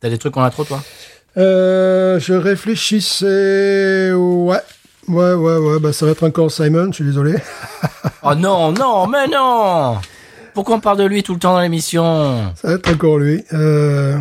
T'as des trucs en intro, toi? Euh, je réfléchissais. Ouais. Ouais, ouais, ouais. Bah, ça va être encore Simon, je suis désolé. Oh non, non, mais non Pourquoi on parle de lui tout le temps dans l'émission? Ça va être encore lui. Euh...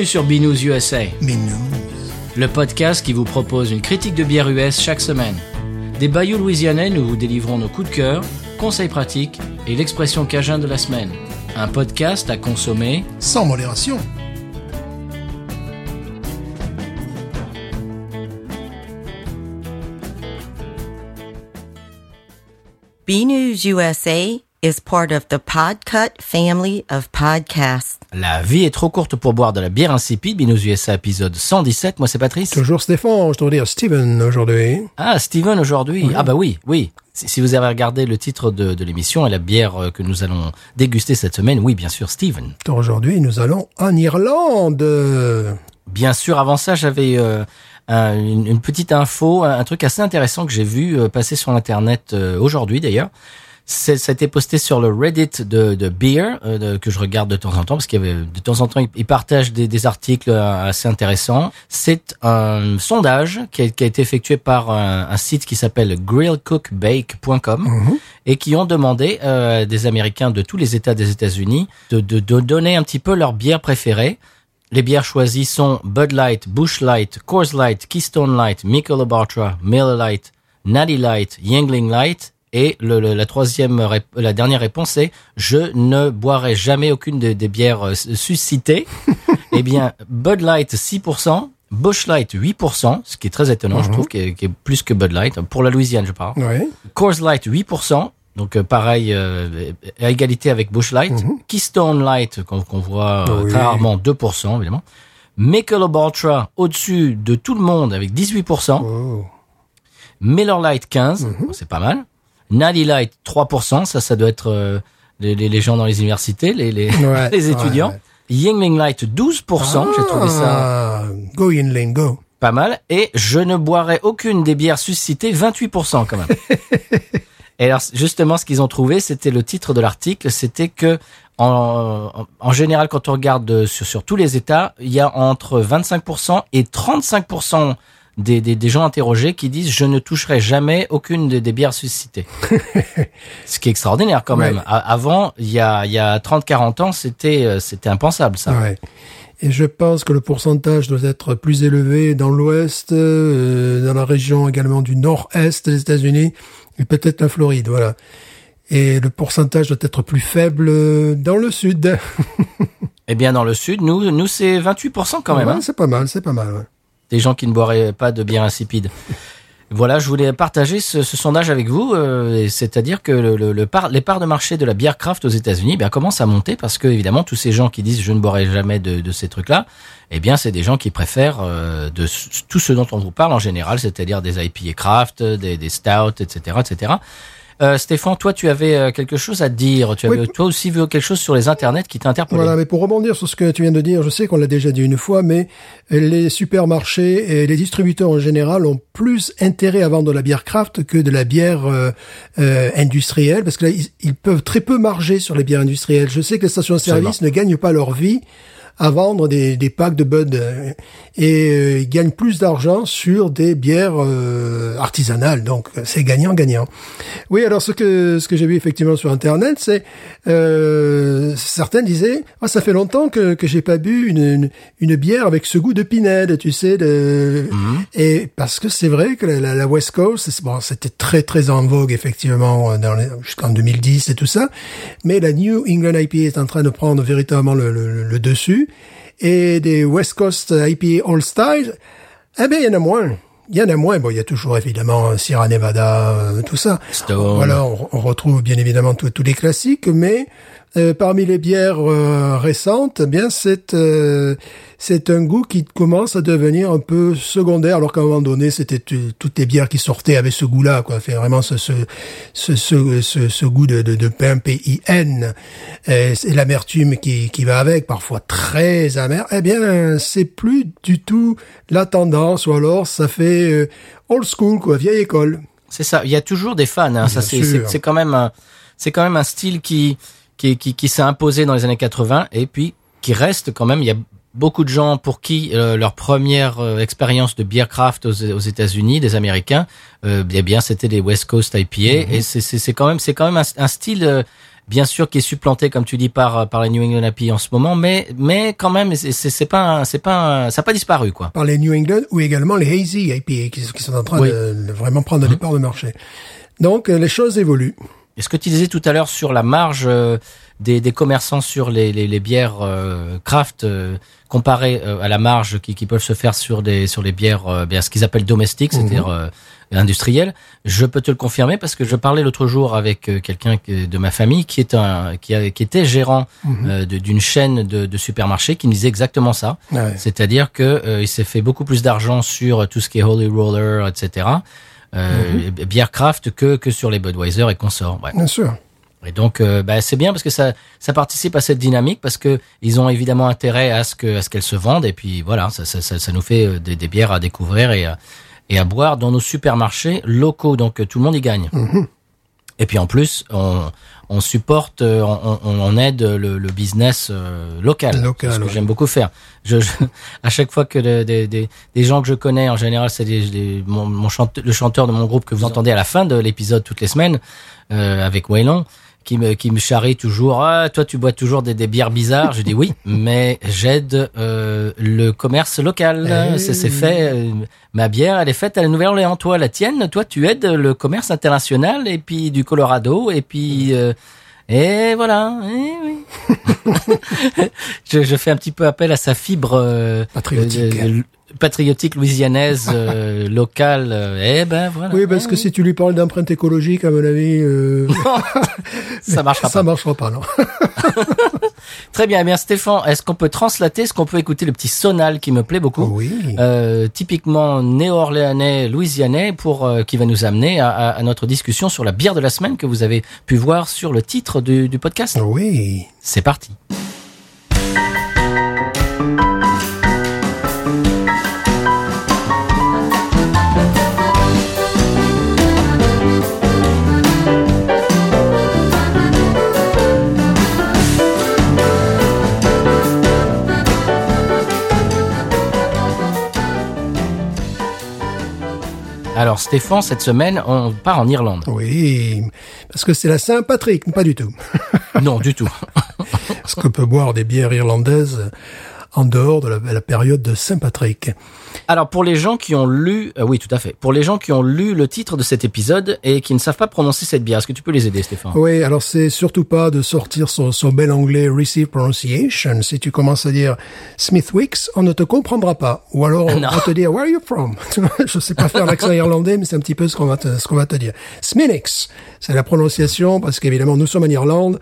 Bienvenue sur Binous USA, non. le podcast qui vous propose une critique de bière US chaque semaine. Des bayous louisianais, nous vous délivrons nos coups de cœur, conseils pratiques et l'expression cajun de la semaine. Un podcast à consommer Sans modération. B News USA is part of the Podcut family of podcasts. La vie est trop courte pour boire de la bière insipide. Binous USA épisode 117. Moi, c'est Patrice. Toujours Stéphane, je dois dire Steven aujourd'hui. Ah, Steven aujourd'hui. Ah bah oui, oui. Si vous avez regardé le titre de, de l'émission et la bière euh, que nous allons déguster cette semaine, oui, bien sûr, Steven. Aujourd'hui, nous allons en Irlande. Bien sûr, avant ça, j'avais euh, un- une, une petite info, un, un truc assez intéressant que j'ai vu euh, passer sur Internet euh, aujourd'hui d'ailleurs. C'est- Ça a été posté sur le Reddit de, de Beer, euh, de- que je regarde de temps en temps, parce qu'il y avait de temps en temps, ils, ils partagent des, des articles euh, assez intéressants. C'est un sondage qui a, qui a été effectué par un, un site qui s'appelle grillcookbake.com et qui ont demandé euh, des Américains de tous les États des États-Unis de, de, de donner un petit peu leur bière préférée. Les bières choisies sont Bud Light, Bush Light, Coors Light, Keystone Light, Michelob Ultra, Miller Light, Natty Light, Yingling Light. Et le, le- la troisième, la dernière réponse est je ne boirai jamais aucune de- des bières euh, suscitées. eh bien, Bud Light 6%, Bush Light 8%, ce qui est très étonnant, je trouve, qui est, qui est plus que Bud Light pour la Louisiane, je parle. Oui. Coors Light 8%, donc euh, pareil euh, à égalité avec Bush Light. Keystone Light qu'on qu'on voit euh, Oui. très rarement 2% évidemment. Michelob Ultra au-dessus de tout le monde avec 18%. Oh. Miller Light 15, bon, c'est pas mal. Natty Light 3%, ça ça doit être euh, les, les, les gens dans les universités, les, les, Ouais, les étudiants. Yingling Light 12%, j'ai trouvé ça Ah, Go Yinling, go. pas mal. Et je ne boirai aucune des bières suscitées, 28% quand même. Et alors, justement, ce qu'ils ont trouvé, c'était le titre de l'article, c'était que, en, en- en général, quand on regarde euh, sur, sur tous les États, il y a entre 25% et 35% des, des, des gens interrogés qui disent je ne toucherai jamais aucune des, des bières suscitées. Ce qui est extraordinaire quand même. Ouais. Avant, il y a, il y a 30-40 ans, c'était euh, c'était impensable ça. Ouais. Et je pense que le pourcentage doit être plus élevé dans l'ouest, euh, dans la région également du nord-est des États-Unis, et peut-être la Floride, voilà. Et le pourcentage doit être plus faible euh, dans le sud. Eh bien, dans le sud, nous, nous c'est 28% quand même. Ouais, hein. C'est pas mal, c'est pas mal. ouais. Des gens qui ne boiraient pas de bière insipide. Voilà, je voulais partager ce, ce sondage avec vous, euh, c'est-à-dire que le, le- le les parts de marché de la bière craft aux États-Unis, eh bien commencent à monter parce que évidemment tous ces gens qui disent je ne boirai jamais de, de ces trucs-là, eh bien c'est des gens qui préfèrent euh, de tout ce dont on vous parle en général, c'est-à-dire des IPA craft, des, des stout, etc., etc. Euh, Stéphane, toi tu avais euh, quelque chose à dire, tu Oui. avais toi aussi vu quelque chose sur les internets qui t'a interpellé. Voilà, mais pour rebondir sur ce que tu viens de dire, je sais qu'on l'a déjà dit une fois, mais les supermarchés et les distributeurs en général ont plus intérêt à vendre de la bière craft que de la bière euh, euh, industrielle, parce que là, ils, ils peuvent très peu marger sur les bières industrielles. Je sais que les stations-service ne gagnent pas leur vie à vendre des, des packs de Bud et euh, ils gagnent plus d'argent sur des bières euh, artisanales. Donc c'est gagnant-gagnant. Oui, alors ce que ce que j'ai vu effectivement sur internet, c'est euh, certains disaient ah, ça fait longtemps que que j'ai pas bu une, une une bière avec ce goût de pinède, tu sais, de et parce que c'est vrai que la, la- la West Coast, bon, c'était très très en vogue effectivement jusqu'en 2010 et tout ça, mais la New England IPA est en train de prendre véritablement le, le, le dessus et des West Coast IPA All Style, eh ben il y en a moins. Il y en a moins. Bon, il y a toujours évidemment Sierra Nevada, euh, tout ça. Stone. Voilà, on, on retrouve bien évidemment tous les classiques, mais euh, parmi les bières euh, récentes, eh bien c'est euh, c'est un goût qui commence à devenir un peu secondaire, alors qu'à un moment donné, c'était tu- toutes les bières qui sortaient avec ce goût-là, quoi. Fait vraiment ce ce ce ce, ce, ce goût de, de, de pain P-I-N, et l'amertume qui qui va avec, parfois très amer. Eh bien, c'est plus du tout la tendance, ou alors ça fait euh, old school, quoi, vieille école. C'est ça. Il y a toujours des fans. Hein. Ça, c'est, quand même, c'est quand même un style qui, qui, qui, qui s'est imposé dans les années 80 et puis qui reste quand même. Il y a beaucoup de gens pour qui euh, leur première euh, expérience de beer craft aux, aux États-Unis, des Américains, euh, eh bien, c'était les West Coast IPA et c'est, c'est, c'est quand même, c'est quand même un, un style. euh, Bien sûr, qui est supplanté, comme tu dis, par par les New England IPA en ce moment, mais mais quand même, c'est pas c'est pas un- ça n'a pas disparu quoi. par les New England ou également les Hazy IPA qui, qui sont en train Oui. de, de vraiment prendre des parts de marché. Donc euh, les choses évoluent. Et ce que tu disais tout à l'heure sur la marge euh, des, des commerçants sur les, les, les bières euh, craft euh, comparé euh, à la marge qui, qui peuvent se faire sur des sur les bières euh, bien ce qu'ils appellent domestiques, c'est-à-dire euh, industrielles, je peux te le confirmer parce que je parlais l'autre jour avec quelqu'un que- de ma famille qui est un qui, a- qui était gérant euh, de- d'une chaîne de, de supermarchés qui me disait exactement ça. Ouais. C'est-à-dire que euh, il s'est fait beaucoup plus d'argent sur tout ce qui est Holy Roller, etc. Euh, bière craft que que sur les Budweiser et consorts. Ouais. Bien sûr. Et donc, euh, bah, c'est bien parce que ça, ça participe à cette dynamique parce que ils ont évidemment intérêt à ce que, à ce qu'elles se vendent et puis voilà, ça, ça, ça, ça nous fait euh, des, des bières à découvrir et à, et à boire dans nos supermarchés locaux. Donc, euh, tout le monde y gagne. Et puis en plus, on, on supporte, euh, on, on- aide le, le business euh, local. Local, ce que ouais. j'aime beaucoup faire. Je, je- à chaque fois que des, des, des gens que je connais, en général, c'est des, des- mon, mon chante- le chanteur de mon groupe que vous entendez à la fin de l'épisode toutes les semaines euh, avec Waylon, qui me qui me charrie toujours. Ah, toi, tu bois toujours des, des bières bizarres. Je dis oui, mais j'aide euh, le commerce local. Eh C'est c'est fait. euh, ma bière, elle est faite à la Nouvelle-Orléans. Toi, la tienne, toi, tu aides le commerce international et puis du Colorado et puis. euh, et voilà. eh oui. je, je fais un petit peu appel à sa fibre euh, Patriotique. Patriotique louisianaise euh, locale. euh, eh ben voilà. Oui, parce que si tu lui parles d'empreinte écologique, à mon avis, euh, ça marchera ça pas. marchera pas, non. Très bien, eh bien Stéphane, est-ce qu'on peut translater, est-ce qu'on peut écouter le petit sonal qui me plaît beaucoup oui. euh, typiquement néo-orléanais, louisianais, pour euh, qui va nous amener à, à- à notre discussion sur la bière de la semaine que vous avez pu voir sur le titre du, du podcast? Oui. C'est parti. Alors Stéphane, cette semaine, on part en Irlande. Oui. Parce que c'est la Saint-Patrick, pas du tout. Non, du tout. Parce qu'on peut boire des bières irlandaises en dehors de la, la période de Saint-Patrick. Alors pour les gens qui ont lu, euh, oui tout à fait, pour les gens qui ont lu le titre de cet épisode et qui ne savent pas prononcer cette bière, est-ce que tu peux les aider Stéphane? Oui, alors c'est surtout pas de sortir son, son bel anglais receive pronunciation. Si tu commences à dire Smithwicks, on ne te comprendra pas. Ou alors on Non. va te dire Where are you from? Je sais pas faire l'accent irlandais, mais c'est un petit peu ce qu'on va te, ce qu'on va te dire. Sminnix, c'est la prononciation parce qu'évidemment nous sommes en Irlande.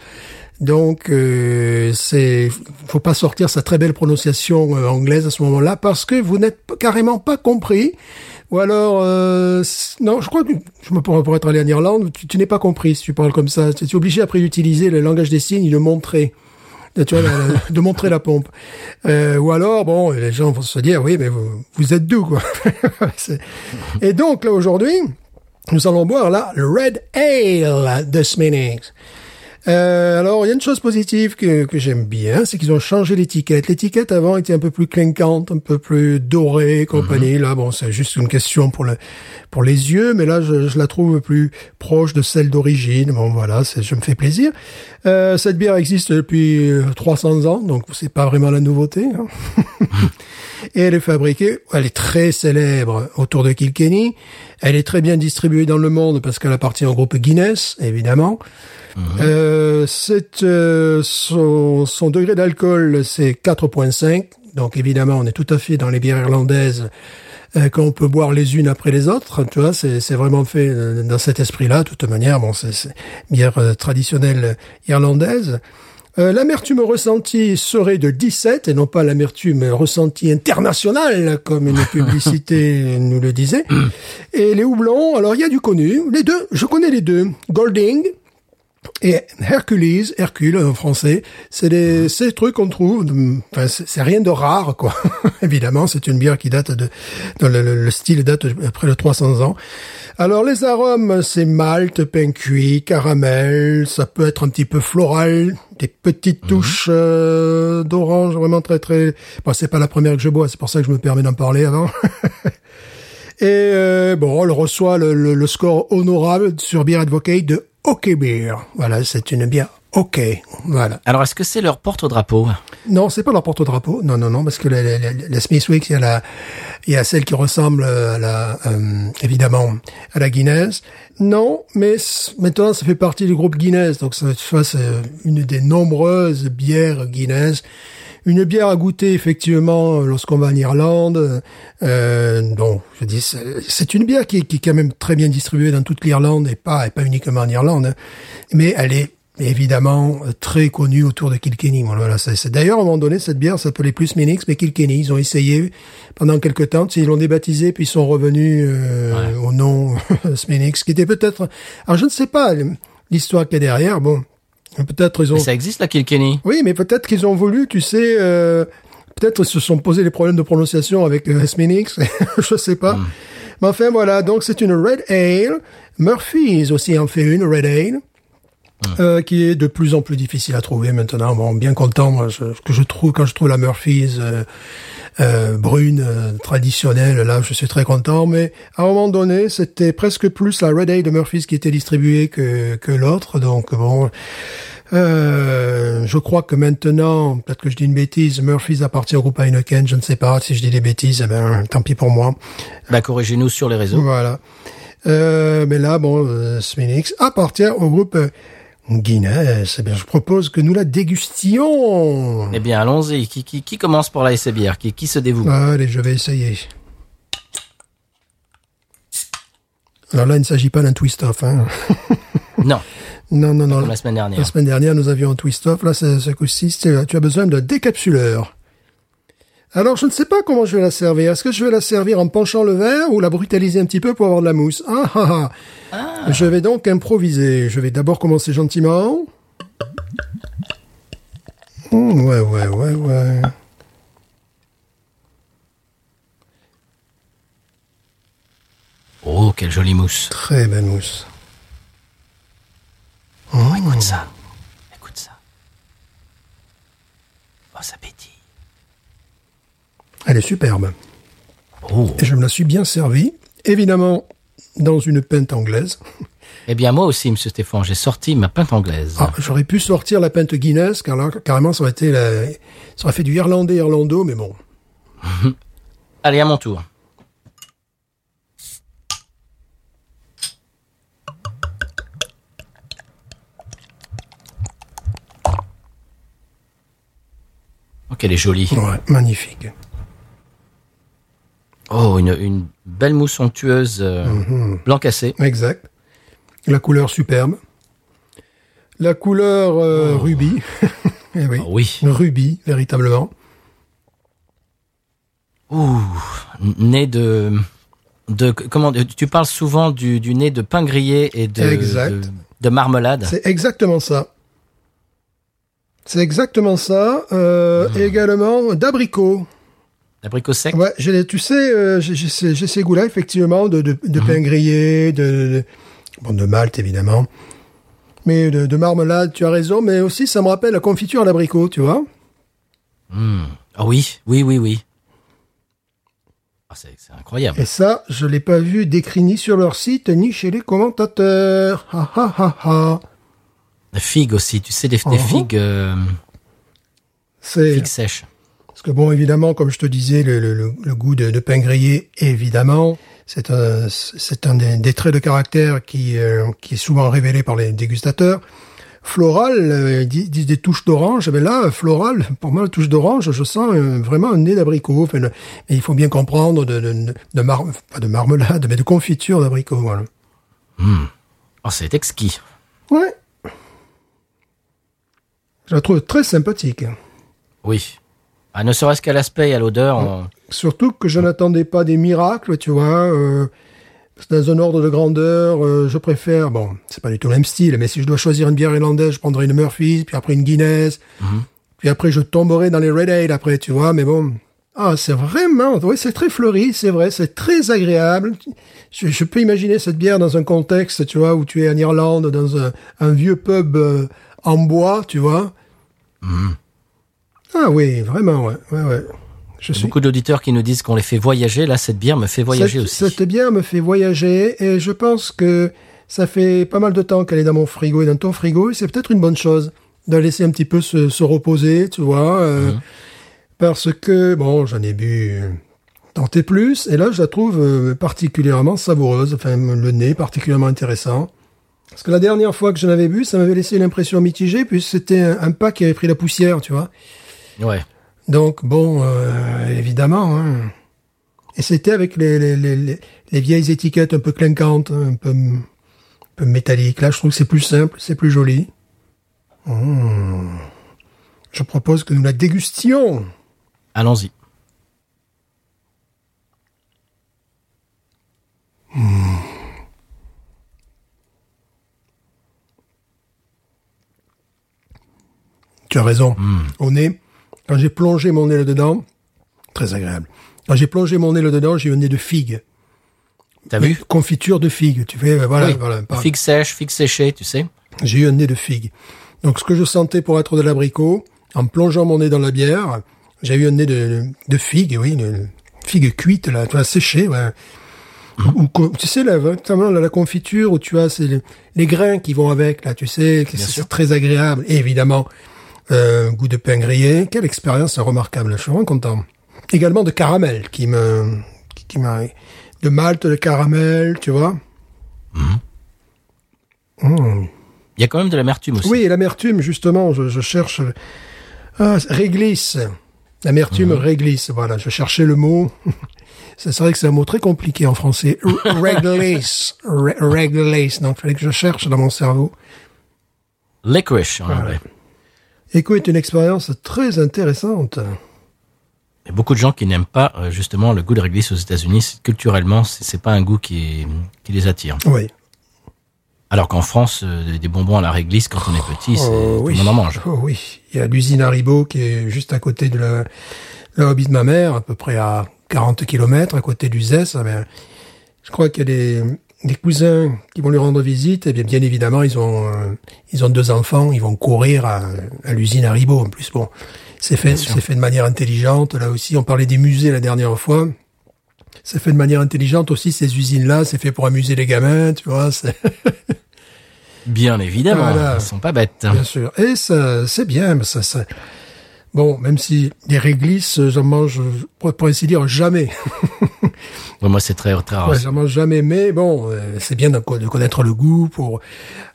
Donc, euh, c'est, faut pas sortir sa très belle prononciation euh, anglaise à ce moment-là parce que vous n'êtes carrément pas compris. Ou alors, euh, non, je crois que je me pour, pour être allé en Irlande, tu, tu n'es pas compris si tu parles comme ça. Tu es obligé après d'utiliser le langage des signes, de montrer. Tu vois, de montrer la pompe. Euh, ou alors, bon, les gens vont se dire, oui, mais vous, vous êtes d'où, quoi. Et donc, là, aujourd'hui, nous allons boire là le Red Ale de Sminnix. Euh, alors, il y a une chose positive que, que j'aime bien, c'est qu'ils ont changé l'étiquette. L'étiquette avant était un peu plus clinquante, un peu plus dorée, compagnie. Là, bon, c'est juste une question pour le pour les yeux, mais là, je, je la trouve plus proche de celle d'origine. Bon, voilà, je me fais plaisir. Euh, cette bière existe depuis euh, 300 ans, donc c'est pas vraiment la nouveauté. hein. Et elle est fabriquée, elle est très célèbre autour de Kilkenny. Elle est très bien distribuée dans le monde parce qu'elle appartient au groupe Guinness, évidemment. Euh, c'est, euh, son, son degré d'alcool, c'est 4.5. Donc évidemment, on est tout à fait dans les bières irlandaises euh, qu'on peut boire les unes après les autres. Tu vois, c'est, c'est vraiment fait euh, dans cet esprit-là. De toute manière, bon, c'est, c'est bière euh, traditionnelle irlandaise. Euh, l'amertume ressentie serait de 17 et non pas l'amertume ressentie internationale comme une publicité nous le disait. Et les houblons, alors il y a du connu, les deux, je connais les deux. Golding et Hercules, Hercule en français, c'est des ces trucs qu'on trouve, enfin c'est rien de rare quoi. Évidemment, c'est une bière qui date de, dans le, le- le style date de près de 300 ans. Alors les arômes, c'est malt, pain cuit, caramel, ça peut être un petit peu floral, des petites touches euh, d'orange, vraiment très très. Bon, c'est pas la première que je bois, c'est pour ça que je me permets d'en parler avant. Et euh, bon, elle reçoit le, le- le score honorable sur Beer Advocate de OK Beer. Voilà, c'est une bière OK. Voilà. Alors, est-ce que c'est leur porte-drapeau? Non, c'est pas leur porte-drapeau. Non, non, non, parce que la, la, il y a la, il y a celle qui ressemble à la, euh, évidemment, à la Guinness. Non, mais maintenant, ça fait partie du groupe Guinness. Donc, ça, tu vois, c'est une des nombreuses bières Guinness. Une bière à goûter, effectivement, lorsqu'on va en Irlande. Euh, donc, je dis, c'est une bière qui, est- qui est quand même très bien distribuée dans toute l'Irlande et pas, et pas uniquement en Irlande. hein. Mais elle est évidemment très connue autour de Kilkenny. Voilà, c'est c'est- d'ailleurs à un moment donné cette bière s'appelait plus Minix, mais Kilkenny. Ils ont essayé pendant quelque temps, ils l'ont débaptisé puis ils sont revenus euh, au nom Sminix, qui était peut-être. Alors je ne sais pas l'histoire qu'il y a derrière. Bon, peut-être ils ont. Mais Ça existe, la Kilkenny Oui, mais peut-être qu'ils ont voulu, tu sais. Euh, Peut-être ils se sont posé des problèmes de prononciation avec euh, Sminix, je sais pas. Mais enfin voilà, donc c'est une Red Ale. Murphy's aussi en fait une Red Ale. Euh, qui est de plus en plus difficile à trouver maintenant. Bon, bien content, moi, je, que je trouve quand je trouve la Murphy's euh, euh, brune euh, traditionnelle, là, je suis très content. Mais à un moment donné, c'était presque plus la Red Ale de Murphy's qui était distribuée que que l'autre. Donc bon, euh, je crois que maintenant, peut-être que je dis une bêtise, Murphy's appartient au groupe Heineken. Je ne sais pas si je dis des bêtises. Eh ben, tant pis pour moi. Bah, corrigez-nous sur les réseaux. Voilà. Euh, mais là, bon, euh, Sminix appartient au groupe Guinness. Eh bien, je propose que nous la dégustions. Eh bien, allons-y. Qui, qui, qui commence pour la bière qui, qui se dévoue Allez, je vais essayer. Alors là, il ne s'agit pas d'un twist-off. Hein. Non, Non, non, non. comme la semaine dernière. La semaine dernière, nous avions un twist-off. Là, ce, coup-ci, tu as besoin d'un décapsuleur. Alors, je ne sais pas comment je vais la servir. Est-ce que je vais la servir en penchant le verre ou la brutaliser un petit peu pour avoir de la mousse? Ah, ah, ah. Je vais donc improviser. Je vais d'abord commencer gentiment. Hum, ouais, ouais, ouais, ouais. Oh, quelle jolie mousse. Très belle mousse. Oh, écoute ça. Écoute ça. Oh, ça pétille. Elle est superbe. Oh. Et je me la suis bien servie. Évidemment, dans une pinte anglaise. Eh bien, moi aussi, monsieur Stéphane, j'ai sorti ma pinte anglaise. Ah, j'aurais pu sortir la pinte Guinness, car là, carrément, ça aurait été la- ça aurait fait du irlandais irlando, mais bon. Allez, à mon tour. Oh, qu'elle est jolie. Ouais, magnifique. Oh, une, une belle mousse onctueuse, euh, blanc cassé. Exact. La couleur superbe. La couleur euh, rubis. Eh oui. Oh, oui. Rubis, véritablement. Ouh, nez de, de, comment, tu parles souvent du, du nez de pain grillé et de, Exact. de, de marmelade. C'est exactement ça. C'est exactement ça. Euh, et également d'abricot. L'abricot sec? Ouais, j'ai tu sais, euh, j'ai j'ai ces, j'ai ces goûts-là, effectivement, de, de, de pain grillé, de, de, bon, de malt, évidemment. Mais de, de marmelade, tu as raison, mais aussi, ça me rappelle la confiture à l'abricot, tu vois. Ah oui, oui, oui, oui. Ah, c'est c'est incroyable. Et ça, je l'ai pas vu décrit ni sur leur site, ni chez les commentateurs. Ha ha ha ha. La figue aussi, tu sais, des, des Mhm. figues, euh, C'est, figues sèches. Parce que bon, évidemment, comme je te disais, le, le, le- le goût de, de pain grillé, évidemment, c'est un, c'est un des, des traits de caractère qui, euh, qui est souvent révélé par les dégustateurs. Floral, euh, ils disent des touches d'orange. Mais là, floral, pour moi, la touche d'orange, je sens euh, vraiment un nez d'abricot. Enfin, le- mais il faut bien comprendre de, de, de, mar- pas de marmelade, mais de confiture d'abricot. Voilà. Oh, c'est exquis. Ouais. Je la trouve très sympathique. Oui. Ah, ne serait-ce qu'à l'aspect et à l'odeur. on- Surtout que je n'attendais pas des miracles, tu vois. euh, dans un ordre de grandeur, euh, je préfère, bon, c'est pas du tout le même style, mais si je dois choisir une bière irlandaise, je prendrai une Murphy's, puis après une Guinness, puis après je tomberai dans les Red Ale après, tu vois, mais bon. Ah, c'est vraiment, oui, c'est très fleuri, c'est vrai, c'est très agréable. Je, je peux imaginer cette bière dans un contexte, tu vois, où tu es en Irlande, dans un, un vieux pub euh, en bois, tu vois. Ah oui, vraiment, ouais, ouais, ouais. Je suis Beaucoup d'auditeurs qui nous disent qu'on les fait voyager. Là, cette bière me fait voyager cette, aussi. Cette bière me fait voyager et je pense que ça fait pas mal de temps qu'elle est dans mon frigo et dans ton frigo et c'est peut-être une bonne chose de la laisser un petit peu se, se reposer, tu vois, euh, Mhm. parce que bon, j'en ai bu tant et plus et là je la trouve euh, particulièrement savoureuse, enfin le nez particulièrement intéressant. Parce que la dernière fois que je l'avais bu, ça m'avait laissé une impression mitigée puisque c'était un, un pack qui avait pris la poussière, tu vois. Ouais. Donc bon, euh, évidemment. hein. Et c'était avec les, les, les, les- les vieilles étiquettes un peu clinquantes, un peu, un peu métalliques. Là, je trouve que c'est plus simple, c'est plus joli. Mmh. Je propose que nous la dégustions. Allons-y. Tu as raison. Au nez, quand j'ai plongé mon nez là-dedans, très agréable. Quand j'ai plongé mon nez là-dedans, j'ai eu un nez de figue. T'as vu? Confiture de figue. Tu fais, euh, voilà, Oui. voilà. Figue sèche, figue séchée, tu sais. J'ai eu un nez de figue. Donc, ce que je sentais pour être de l'abricot, en plongeant mon nez dans la bière, j'ai eu un nez de, de figue, oui, de figue cuite, là, tu vois, séchée, ouais. Ou, ou- tu sais, là, notamment la, la confiture où tu as c'est les, les grains qui vont avec, là, tu sais, c'est très agréable. Et évidemment, euh, goût de pain grillé. Quelle expérience remarquable. Je suis vraiment content. Également de caramel qui me, qui, qui m'a, de malt, de caramel, tu vois. Mmh. Il y a quand même de l'amertume aussi. Oui, l'amertume, justement, je, je cherche... Ah, réglisse. L'amertume réglisse, voilà, je cherchais le mot. C'est vrai que c'est un mot très compliqué en français. Réglisse. Réglisse. Donc, il fallait que je cherche dans mon cerveau. Licorice en anglais. Écoute, une expérience très intéressante. Il y a beaucoup de gens qui n'aiment pas euh, justement le goût de réglisse aux États-Unis. Culturellement, c'est pas un goût qui, qui les attire. Oui. Alors qu'en France, euh, des bonbons à la réglisse quand on est petit, c'est Oh, tout le monde en mange. Oh, oui. Il y a l'usine Haribo qui est juste à côté de la, la hobby de ma mère, à peu près à 40 kilomètres, à côté du ZES. Ah ben, je crois qu'il y a des, des cousins qui vont lui rendre visite. Et bien, bien évidemment, ils ont, euh, ils ont deux enfants. Ils vont courir à, à l'usine Haribo. En plus, bon, c'est fait, c'est fait de manière intelligente. Là aussi, on parlait des musées la dernière fois. C'est fait de manière intelligente aussi, ces usines-là. C'est fait pour amuser les gamins, tu vois. Bien évidemment, Voilà. ils sont pas bêtes. Bien sûr. Et ça, c'est bien, mais ça, ça, bon, même si les réglisses, j'en mange, pour, ainsi dire, jamais. Ouais, moi, c'est très très rare. Ouais, j'en mange jamais, mais bon, euh, c'est bien de, co- de connaître le goût pour,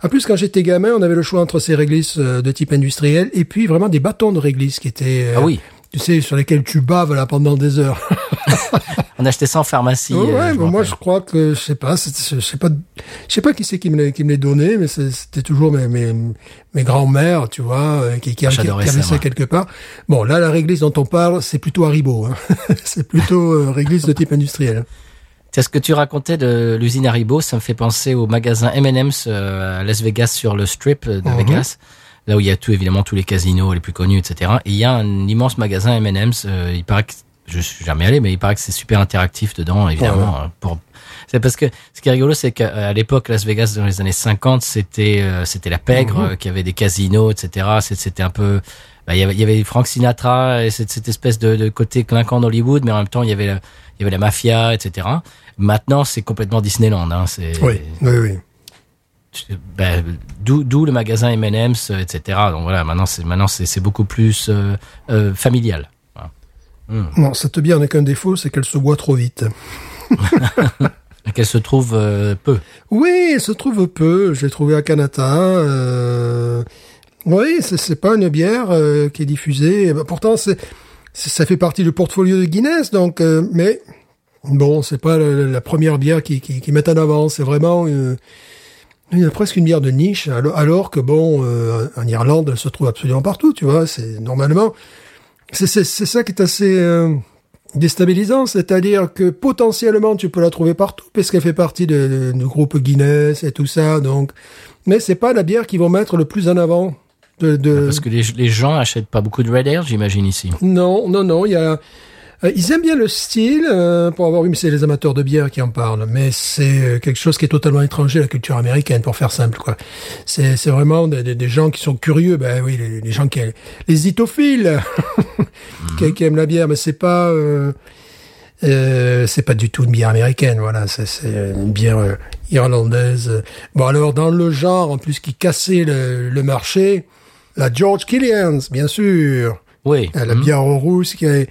en plus, quand j'étais gamin, on avait le choix entre ces réglisses euh, de type industriel et puis vraiment des bâtons de réglisse qui étaient, euh, Ah oui, tu sais, sur lesquels tu baves, là, pendant des heures. on achetait ça en pharmacie. ouais, euh, je moi, je crois que, je sais pas, je sais pas, je sais pas qui c'est qui me les, qui me les donnait, mais c'était toujours mes, mes, mes grands-mères, tu vois, euh, qui, qui, qui, avaient ça, quelque part. Bon, là, la réglisse dont on parle, c'est plutôt Haribo, hein. c'est plutôt euh, réglisse de type industriel. C'est ce que tu racontais de l'usine Haribo, ça me fait penser au magasin M&M's euh, à Las Vegas sur le strip de Mhm. Vegas, là où il y a tout évidemment tous les casinos les plus connus, etc. Et il y a un immense magasin M&M's. euh, il paraît que je suis jamais allé, mais il paraît que c'est super interactif dedans, évidemment. euh, Pour c'est parce que ce qui est rigolo, c'est qu'à à l'époque Las Vegas dans les années 50, c'était euh, c'était la pègre, Mhm. euh, y avait des casinos, etc. C'était un peu bah, il y avait, il y avait Frank Sinatra et cette, cette espèce de, de côté clinquant d'Hollywood, mais en même temps il y avait la, il y avait la mafia, etc. Maintenant, c'est complètement Disneyland. Hein, c'est Oui, oui, oui. Ben, d'où le magasin M&M's, euh, etc. Donc voilà, maintenant c'est maintenant c'est beaucoup plus euh, euh, familial. Voilà. Bon, cette bière n'a qu'un défaut, c'est qu'elle se boit trop vite. Et Qu'elle se trouve euh, peu. Oui, elle se trouve peu. Je l'ai trouvée à Canada. Oui, c'est pas une bière qui est diffusée. Ben, Pourtant, c'est ça fait partie du portfolio de Guinness, donc. mais bon, c'est pas la, la première bière qui qui, qui met en avant. C'est vraiment une, Il y a presque une bière de niche, alors, que bon, euh, en Irlande, elle se trouve absolument partout, tu vois. C'est normalement, c'est ça qui est assez euh, déstabilisant, c'est-à-dire que potentiellement tu peux la trouver partout, puisqu'elle fait partie de- du groupe Guinness et tout ça. Donc, mais c'est pas la bière qu'ils vont mettre le plus en avant. De, de... Parce que les, les gens achètent pas beaucoup de Red Ale, j'imagine ici. Non, non, non. Il y a. euh, ils aiment bien le style, euh, pour avoir vu, mais c'est les amateurs de bière qui en parlent. Mais c'est euh, quelque chose qui est totalement étranger à la culture américaine, pour faire simple, quoi. C'est, c'est vraiment des, des- des gens qui sont curieux. Ben oui, les, les gens qui, les itophiles, qui, qui aiment la bière, mais c'est pas, euh, euh, c'est pas du tout une bière américaine. Voilà, c'est, c'est une bière euh, irlandaise. Bon alors, dans le genre, en plus, qui cassait le, le marché, la George Killians, bien sûr. Oui. Euh, La Mhm. bière rousse qui, est-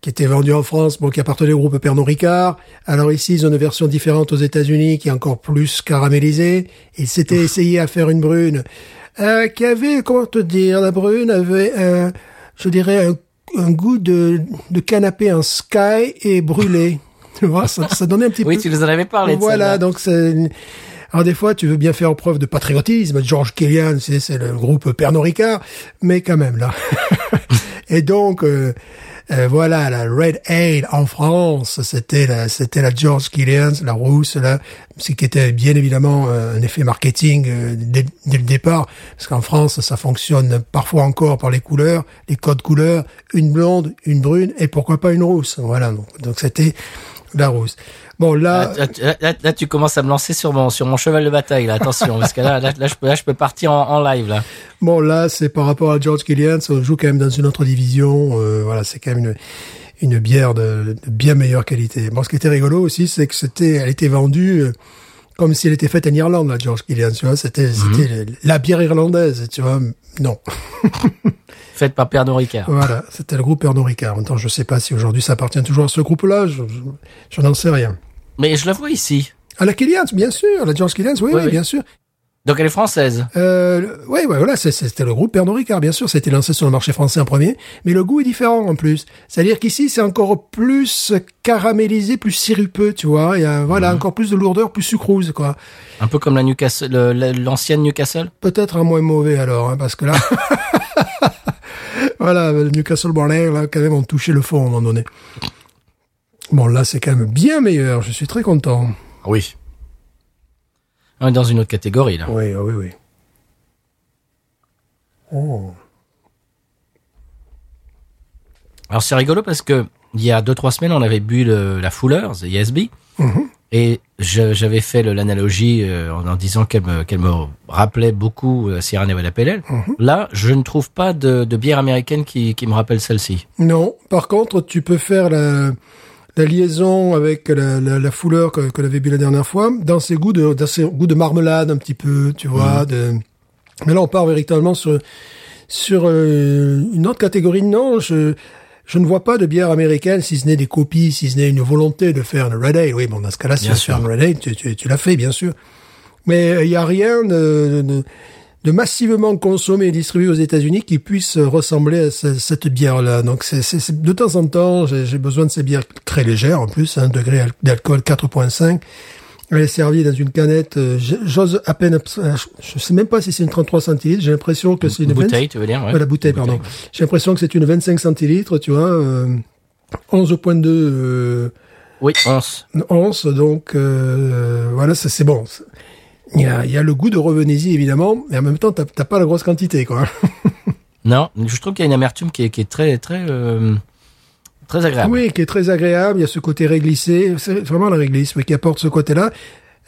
qui était vendue en France, bon, qui appartenait au groupe Pernod Ricard. Alors ici, ils ont une version différente aux États-Unis qui est encore plus caramélisée. Ils s'étaient essayé à faire une brune euh, qui avait, comment te dire, la brune avait, un, je dirais, un, un goût de, de canapé en sky et brûlé. Tu vois, ça, ça donnait un petit Oui, peu... tu nous en avais parlé Voilà, donc c'est. Alors des fois, tu veux bien faire preuve de patriotisme. George Killian, c'est c'est le groupe Pernod Ricard, mais quand même là. Et donc, euh, euh, voilà, la Red Ale en France, c'était la, c'était la George Killian, la rousse là, ce qui était bien évidemment euh, un effet marketing euh, dès, dès le départ, parce qu'en France, ça fonctionne parfois encore par les couleurs, les codes couleurs, une blonde, une brune et pourquoi pas une rousse. Voilà, donc donc c'était la rousse. Bon là. Là, là, là, là, tu commences à me lancer sur mon sur mon cheval de bataille là. Attention, parce que là, là, je peux là, je peux partir en, en live là. Bon, là, c'est par rapport à George Killian, on joue quand même dans une autre division. euh, voilà, c'est quand même une, une bière de, de bien meilleure qualité. Bon, ce qui était rigolo aussi, c'est que c'était, elle était vendue euh, comme si elle était faite en Irlande, la George Killian. Tu vois, c'était, c'était la bière irlandaise. Tu vois, non. Faites par Pernod Ricard. Voilà, c'était le groupe Pernod Ricard. En même temps, je sais pas si aujourd'hui ça appartient toujours à ce groupe-là. Je, je, je n'en sais rien. Mais je la vois ici. À la Killian, bien sûr, la George Killian, oui, Oui, oui, oui. bien sûr. Donc elle est française. Euh, ouais, ouais, voilà, c'était le groupe Pernod Ricard, bien sûr, ça a été lancé sur le marché français en premier, mais le goût est différent en plus. C'est-à-dire qu'ici, c'est encore plus caramélisé, plus sirupeux, tu vois, il y a, voilà, encore plus de lourdeur, plus sucrose, quoi. Un peu comme la Newcastle, le- la- l'ancienne Newcastle? Peut-être un moins mauvais alors, hein, parce que là, voilà, le Newcastle Borley, là, quand même, on touchait le fond à un moment donné. Bon, là, c'est quand même bien meilleur, je suis très content. Oui. On est dans une autre catégorie là. Oui, oui, oui. Oh. Alors c'est rigolo parce que il y a deux trois semaines on avait bu le, la Fuller, the ESB, et je- j'avais fait l'analogie euh, en, en disant qu'elle me, rappelait beaucoup euh, Sierra Nevada Pale Ale. Là, je ne trouve pas de, de bière américaine qui, qui me rappelle celle-ci. Non. Par contre, tu peux faire la, la liaison avec la, la, la fouleur que, que l'avait bu la dernière fois, dans ses goûts de, dans ses goûts de marmelade un petit peu, tu vois. De... Mais là, on part véritablement sur, sur euh, une autre catégorie. Non, je, je ne vois pas de bière américaine, si ce n'est des copies, si ce n'est une volonté de faire une Red Ale. Oui, bon, dans ce cas-là, si tu sûr. une Red Ale, tu, tu, tu l'as fait, bien sûr. Mais euh, il n'y a rien de, de, de massivement consommé et distribué aux États-Unis qui puisse ressembler à ce- cette bière-là. Donc, c'est, de temps en temps, j'ai, besoin de ces bières très légères, en plus, un degré al- d'alcool 4.5. Elle est servie dans une canette, euh, j'ose à peine, euh, je sais même pas si c'est une 33 centilitres, j'ai l'impression que c'est une, Une 20 bouteille, tu veux dire ouais. Ouais, la bouteille, pardon. J'ai l'impression que c'est une 25 centilitres, tu vois, euh, 11.2 euh, Oui, 11. once, donc euh, voilà, c'est bon. Il y a, y a le goût de revenez-y, évidemment, mais en même temps, t'as t'as pas la grosse quantité, quoi. Non, je trouve qu'il y a une amertume qui est, qui est très très euh, très agréable. Oui, qui est très agréable. Il y a ce côté réglissé. C'est vraiment la réglisse oui, qui apporte ce côté-là.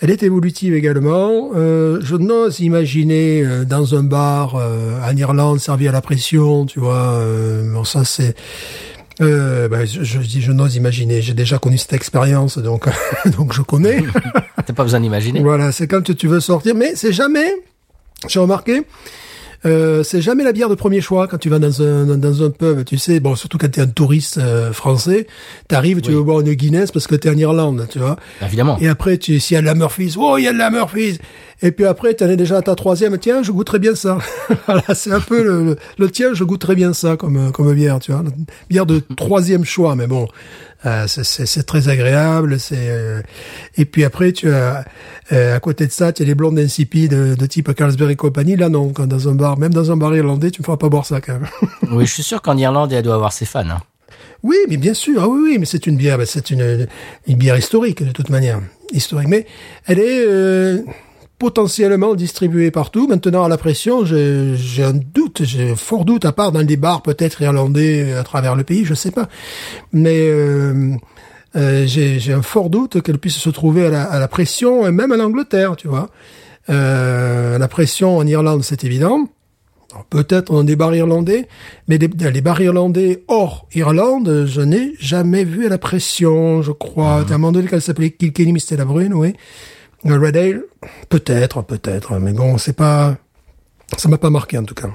Elle est évolutive également. Euh, je n'ose imaginer euh, dans un bar euh, en Irlande servi à la pression, tu vois. Euh, bon, ça c'est. Euh, ben, je, je dis, je n'ose imaginer. J'ai déjà connu cette expérience, donc donc je connais. T'as pas besoin d'imaginer. Voilà, c'est quand tu veux sortir, mais c'est jamais. J'ai remarqué. Euh, c'est jamais la bière de premier choix quand tu vas dans un dans un pub, tu sais. Bon, surtout quand t'es un touriste euh, français, t'arrives, tu Oui. veux boire une Guinness parce que t'es en Irlande, tu vois. Évidemment. Et après, tu s'il y a de la Murphy's, oh, il y a de la Murphy's. Et puis après, t'en es déjà à ta troisième. Tiens, je goûterais bien ça. voilà, c'est un peu le, le, le tien, je goûterais bien ça comme comme bière, tu vois. Bière de troisième choix, mais bon, Euh, c'est- très agréable. C'est euh, et puis après tu as euh, à côté de ça, tu as les blondes insipides de, de type Carlsberg et compagnie. Là non, quand dans un bar, même dans un bar irlandais, tu me feras pas boire ça quand même. Oui, je suis sûr qu'en Irlande, elle doit avoir ses fans. hein. Oui, mais bien sûr. Ah oui, oui, mais c'est une bière, ben, c'est une, une bière historique de toute manière, historique. Mais elle est euh, potentiellement distribuée partout. Maintenant, à la pression, j'ai un doute, j'ai un fort doute, à part dans des bars peut-être irlandais à travers le pays, je sais pas. Mais euh, euh, j'ai un fort doute qu'elle puisse se trouver à la, à la pression, et même en Angleterre, tu vois. Euh, la pression en Irlande, c'est évident. Peut-être dans des bars irlandais, mais des, les bars irlandais hors Irlande, je n'ai jamais vu à la pression, je crois. À un moment donné, qu'elle s'appelait Kilkenny, mais c'était la brune, oui. Le Red Ale, peut-être, peut-être, mais bon, c'est pas, ça m'a pas marqué en tout cas.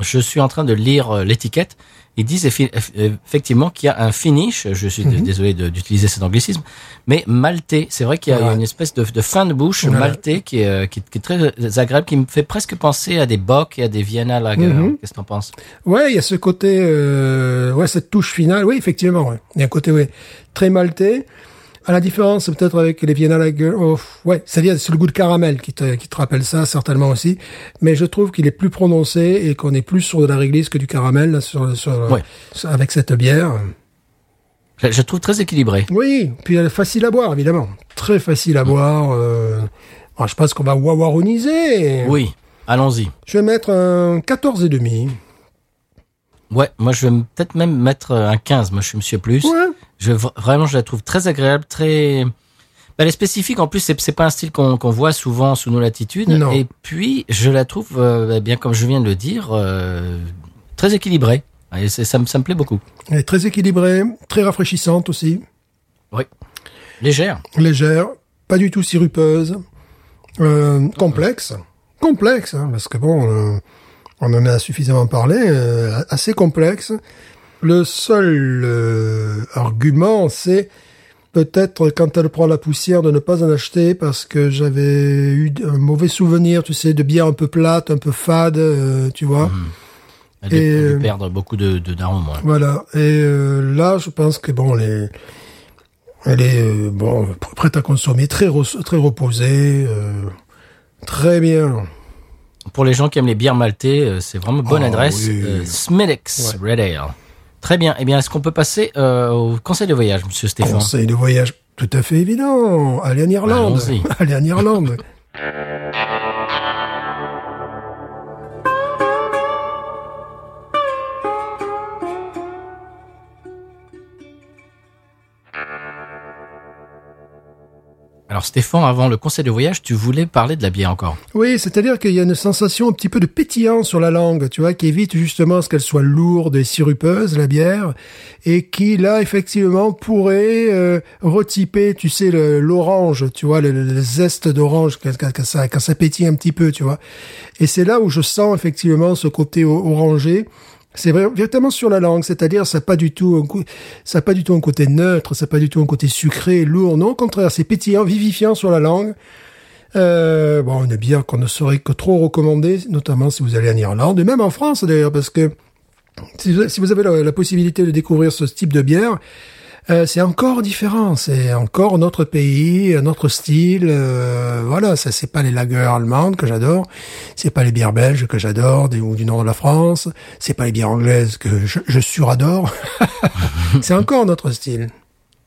Je suis en train de lire euh, l'étiquette. Ils disent effectivement qu'il y a un finish, je suis Mhm. désolé d'utiliser cet anglicisme, mais maltais. C'est vrai qu'il y a Ouais. une espèce de, de fin de bouche Voilà. maltais qui est, euh, qui, est- qui est très agréable, qui me fait presque penser à des Bock et à des Vienna Lager. Mhm. Qu'est-ce que t'en penses? Ouais, il y a ce côté, euh, ouais, cette touche finale. Oui, effectivement, ouais. Il y a un côté, ouais, très maltais. À la différence, peut-être avec les Vienna Lager, oh, ouais, ça vient, c'est le goût de caramel qui te, qui te rappelle ça, certainement aussi. Mais je trouve qu'il est plus prononcé et qu'on est plus sur de la réglisse que du caramel, là, sur, sur, Ouais. sur- avec cette bière. je, je trouve très équilibré. Oui, puis elle est facile à boire, évidemment. Très facile à boire. Euh... bon, je pense qu'on va wawaroniser. Oui, allons-y. Je vais mettre un 14 et demi. Ouais, moi je vais peut-être même mettre euh, un 15, moi je suis monsieur plus. Ouais. Je, vraiment, je la trouve très agréable, très... Elle est spécifique, en plus, c'est c'est pas un style qu'on qu'on voit souvent sous nos latitudes. Non. Et puis, je la trouve, euh, eh bien comme je viens de le dire, euh, très équilibrée. Et c'est- ça, me- ça me plaît beaucoup. Elle est très équilibrée, très rafraîchissante aussi. Oui. Légère. légère, pas du tout sirupeuse, euh, complexe, complexe, hein, parce que bon, euh, on en a suffisamment parlé, assez complexe. Le seul euh, argument, c'est peut-être quand elle prend la poussière de ne pas en acheter parce que j'avais eu un mauvais souvenir, tu sais, de bière un peu plate, un peu fade, euh, tu vois. Elle Et, euh, perdre beaucoup de, de ouais. Voilà. Et euh, là, je pense que bon, elle est, elle est bon pr- prête à consommer, très re- très reposée, très bien. Pour les gens qui aiment les bières maltais, euh, c'est vraiment bonne Oh, adresse. oui. Red Ale. Très bien. Eh bien, est-ce qu'on peut passer euh, au conseil de voyage, monsieur Stéphane? Conseil de voyage tout à fait évident. Allez en Irlande. Allons-y. Allez en Irlande. Alors Stéphane, avant le conseil de voyage, tu voulais parler de la bière encore. Oui, c'est-à-dire qu'il y a une sensation un petit peu de pétillant sur la langue, tu vois, qui évite justement ce qu'elle soit lourde et sirupeuse, la bière, et qui, là, effectivement, pourrait euh, retyper, tu sais, l'orange, tu vois, le, zeste d'orange, quand, ça, quand ça pétille un petit peu, tu vois. Et c'est là où je sens, effectivement, ce côté orangé. C'est véritablement sur la langue, c'est-à-dire ça n'a pas du tout ça pas du tout un côté neutre, ça n'a pas du tout un côté sucré, lourd. Non, au contraire, c'est pétillant, vivifiant sur la langue. Euh, bon, une bière qu'on ne saurait que trop recommander, notamment si vous allez en Irlande, et même en France d'ailleurs, parce que si vous, avez la possibilité de découvrir ce type de bière, euh, c'est encore différent, c'est encore notre pays, notre style. euh, voilà, ça c'est pas les lagers allemandes que j'adore, c'est pas les bières belges que j'adore, ou du nord de la France, c'est pas les bières anglaises que je, je suradore. c'est encore notre style.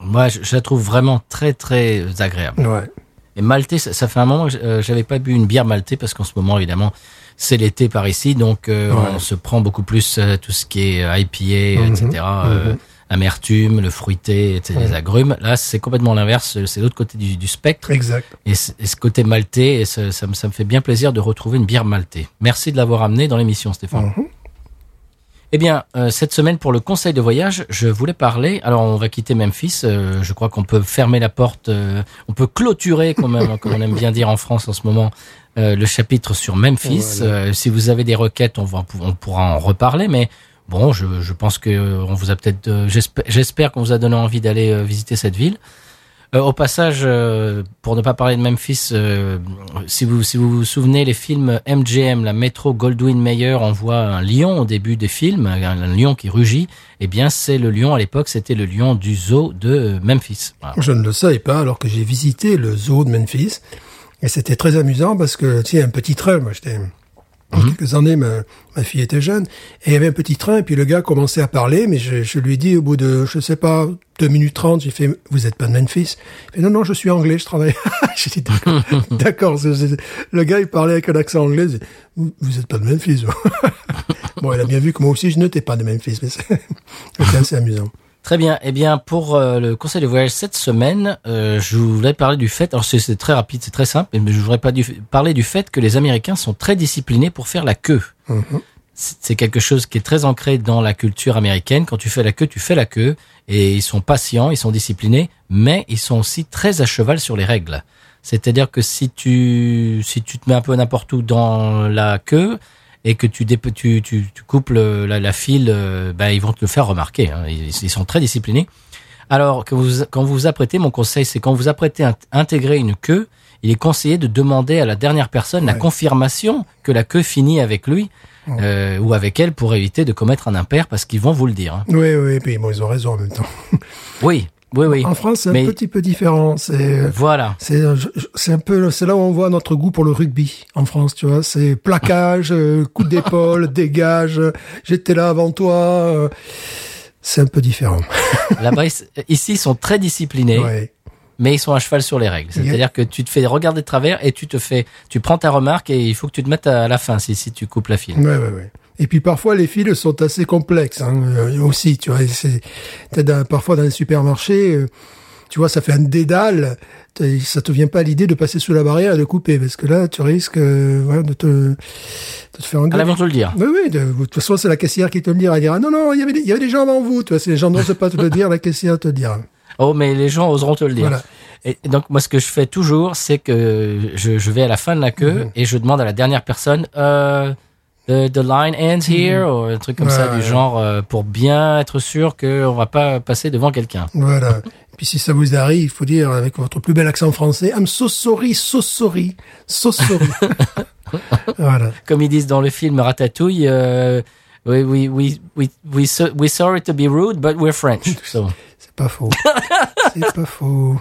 Moi, je, je la trouve vraiment très très agréable. Ouais. Et maltais, ça, ça fait un moment que euh, j'avais pas bu une bière maltais parce qu'en ce moment, évidemment, c'est l'été par ici, donc euh, Ouais. on se prend beaucoup plus euh, tout ce qui est euh, IPA, Mhm, etc. Amertume, le fruité, etc., les agrumes. Là, c'est complètement l'inverse. C'est l'autre côté du, du spectre. Exact. Et, ce côté maltais, et ça, ça me, ça me fait bien plaisir de retrouver une bière maltais. Merci de l'avoir amené dans l'émission, Stéphane. Mhm. Eh bien, euh, cette semaine pour le conseil de voyage, je voulais parler. Alors, on va quitter Memphis. euh, je crois qu'on peut fermer la porte. euh, on peut clôturer, comme, même, comme on aime bien dire en France en ce moment, le chapitre sur Memphis. Voilà. Si vous avez des requêtes, on, va, on pourra en reparler. Mais bon, je, pense que euh, on vous a peut-être. euh, j'espère- qu'on vous a donné envie d'aller euh, visiter cette ville. Au passage, pour ne pas parler de Memphis, si vous si vous vous souvenez les films MGM, la Metro Goldwyn Mayer, on voit un lion au début des films, un, lion qui rugit. Eh bien, c'est le lion à l'époque, c'était le lion du zoo de Memphis. Je ne le savais pas alors que j'ai visité le zoo de Memphis. Et c'était très amusant parce que, tu sais, un petit train, moi j'étais... Il y a quelques années, ma, ma fille était jeune, et il y avait un petit train, et puis le gars commençait à parler, mais je, je lui ai dit au bout de, je sais pas, deux minutes trente, j'ai fait, vous êtes pas de Memphis? Il fait, non, non, je suis anglais, je travaille. j'ai dit, d'accord, Le gars, il parlait avec un accent anglais, dit, vous, vous êtes pas de Memphis, bon, il a bien vu que moi aussi, je n'étais pas de Memphis, mais c'est- assez amusant. Très bien. Eh bien, pour euh, le conseil de voyage cette semaine, euh, je voulais parler du fait. Alors, c'est très rapide, c'est très simple, mais je voudrais pas du, parler du fait que les Américains sont très disciplinés pour faire la queue. Mhm. C'est c'est quelque chose qui est très ancré dans la culture américaine. Quand tu fais la queue, tu fais la queue, et ils sont patients, ils sont disciplinés, mais ils sont aussi très à cheval sur les règles. C'est-à-dire que si tu si tu te mets un peu n'importe où dans la queue et que tu tu, tu, tu coupes le- la, la file, euh, ben, ils vont te le faire remarquer. hein. Ils, ils sont très disciplinés. Alors que vous, quand vous vous apprêtez, mon conseil, c'est quand vous apprêtez à int- intégrer une queue, il est conseillé de demander à la dernière personne la confirmation que la queue finit avec lui euh, ou avec elle pour éviter de commettre un impair parce qu'ils vont vous le dire. hein. Oui, oui, puis bon, ils ont raison en même temps. Oui, oui, oui. En France, c'est un Mais- petit peu différent. C'est, Voilà. c'est, je- je- c'est un peu, c'est là où on voit notre goût pour le rugby en France, tu vois. C'est plaquage, euh, coup d'épaule, dégage. J'étais là avant toi. euh, C'est un peu différent. Là-bas, ici, ils sont très disciplinés. Ouais. mais ils sont à cheval sur les règles. C'est-à-dire que tu te fais regarder de travers et tu te fais, tu prends ta remarque et il faut que tu te mettes à la fin si, si tu coupes la file. Ouais, ouais, ouais. Et puis parfois les fils sont assez complexes hein, euh, aussi. Tu vois, c'est parfois dans les supermarchés, euh, tu vois, ça fait un dédale. Ça te vient pas l'idée de passer sous la barrière et de couper parce que là, tu risques euh, ouais, de te de te faire À engueuler. l'avant, te le dire. Oui, oui, de, de toute façon, c'est la caissière qui te le dira. Elle dira, non, non, il y avait des, il y avait des gens avant vous. Tu vois, si les gens n'osent pas te le dire, la caissière te le dira. Oh, mais les gens oseront te le dire. Voilà. Et donc, moi, ce que je fais toujours, c'est que je, je vais à la fin de la queue Mhm. et je demande à la dernière personne, euh, the, the line ends here, ou un truc comme ça Mhm. Ouais, du genre, euh, pour bien être sûr qu'on va pas passer devant quelqu'un. Voilà. Et puis si ça vous arrive, il faut dire avec votre plus bel accent français, I'm so sorry, so sorry, so sorry. voilà. Comme ils disent dans le film Ratatouille, euh, we, we, we, we, we, so- sorry to be rude, but we're French. So, C'est pas faux. C'est pas faux.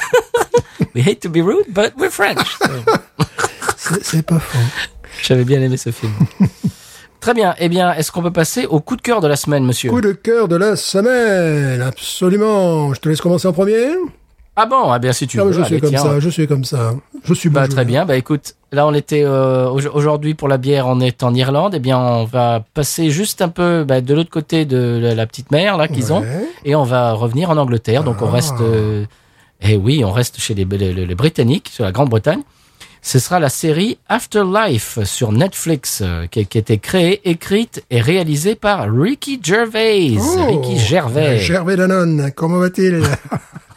we hate to be rude, but we're French. So. C'est pas faux. J'avais bien aimé ce film. Très bien. Eh bien, est-ce qu'on peut passer au coup de cœur de la semaine, monsieur Coup de cœur de la semaine. Absolument. Je te laisse commencer en premier. Ah bon? Ah bien, si tu Ah, veux. je suis comme tiens. ça. Je suis comme ça. Je suis Bah, bon très joueur. bien. Bah écoute, là on était euh, au- aujourd'hui pour la bière, on est en Irlande. Eh bien, on va passer juste un peu bah, de l'autre côté de la, la petite mer là qu'ils ont, et on va revenir en Angleterre. Donc on Ah. reste. euh, eh oui, on reste chez les, les- les Britanniques, sur la Grande-Bretagne. Ce sera la série Afterlife sur Netflix, euh, qui, qui a été créée, écrite et réalisée par Ricky Gervais. Oh, Ricky Gervais. Gervais Danone. Comment va-t-il?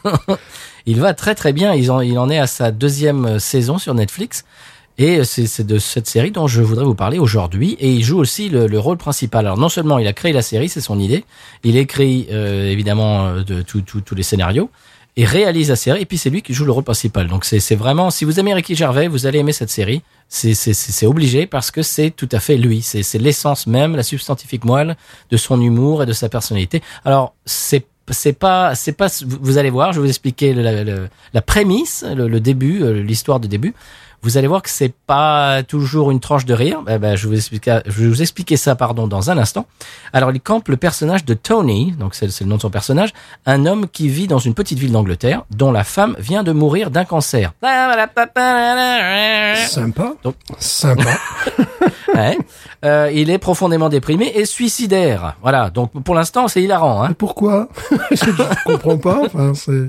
Il va très très bien. Il en, il en est à sa deuxième euh, saison sur Netflix. Et euh, c'est de cette série dont je voudrais vous parler aujourd'hui. Et il joue aussi le, le rôle principal. Alors non seulement il a créé la série, c'est son idée, il écrit euh, évidemment euh, de tous les scénarios et réalise la série. Et puis c'est lui qui joue le rôle principal. Donc c'est vraiment, si vous aimez Ricky Gervais, vous allez aimer cette série. C'est obligé parce que c'est tout à fait lui. C'est l'essence même, la substantifique moelle de son humour et de sa personnalité. Alors c'est c'est pas c'est pas vous allez voir je vais vous expliquer la, la- la prémisse le, le début euh, l'histoire de début vous allez voir que c'est pas toujours une tranche de rire Eh ben, je vais vous je vais vous expliquer ça pardon dans un instant alors il campe le personnage de Tony donc c'est le nom de son personnage un homme qui vit dans une petite ville d'Angleterre dont la femme vient de mourir d'un cancer Sympa. Donc- Sympa. Ouais. Euh, il est profondément déprimé et suicidaire voilà donc pour l'instant c'est hilarant hein pourquoi? Je comprends pas. Enfin, c'est.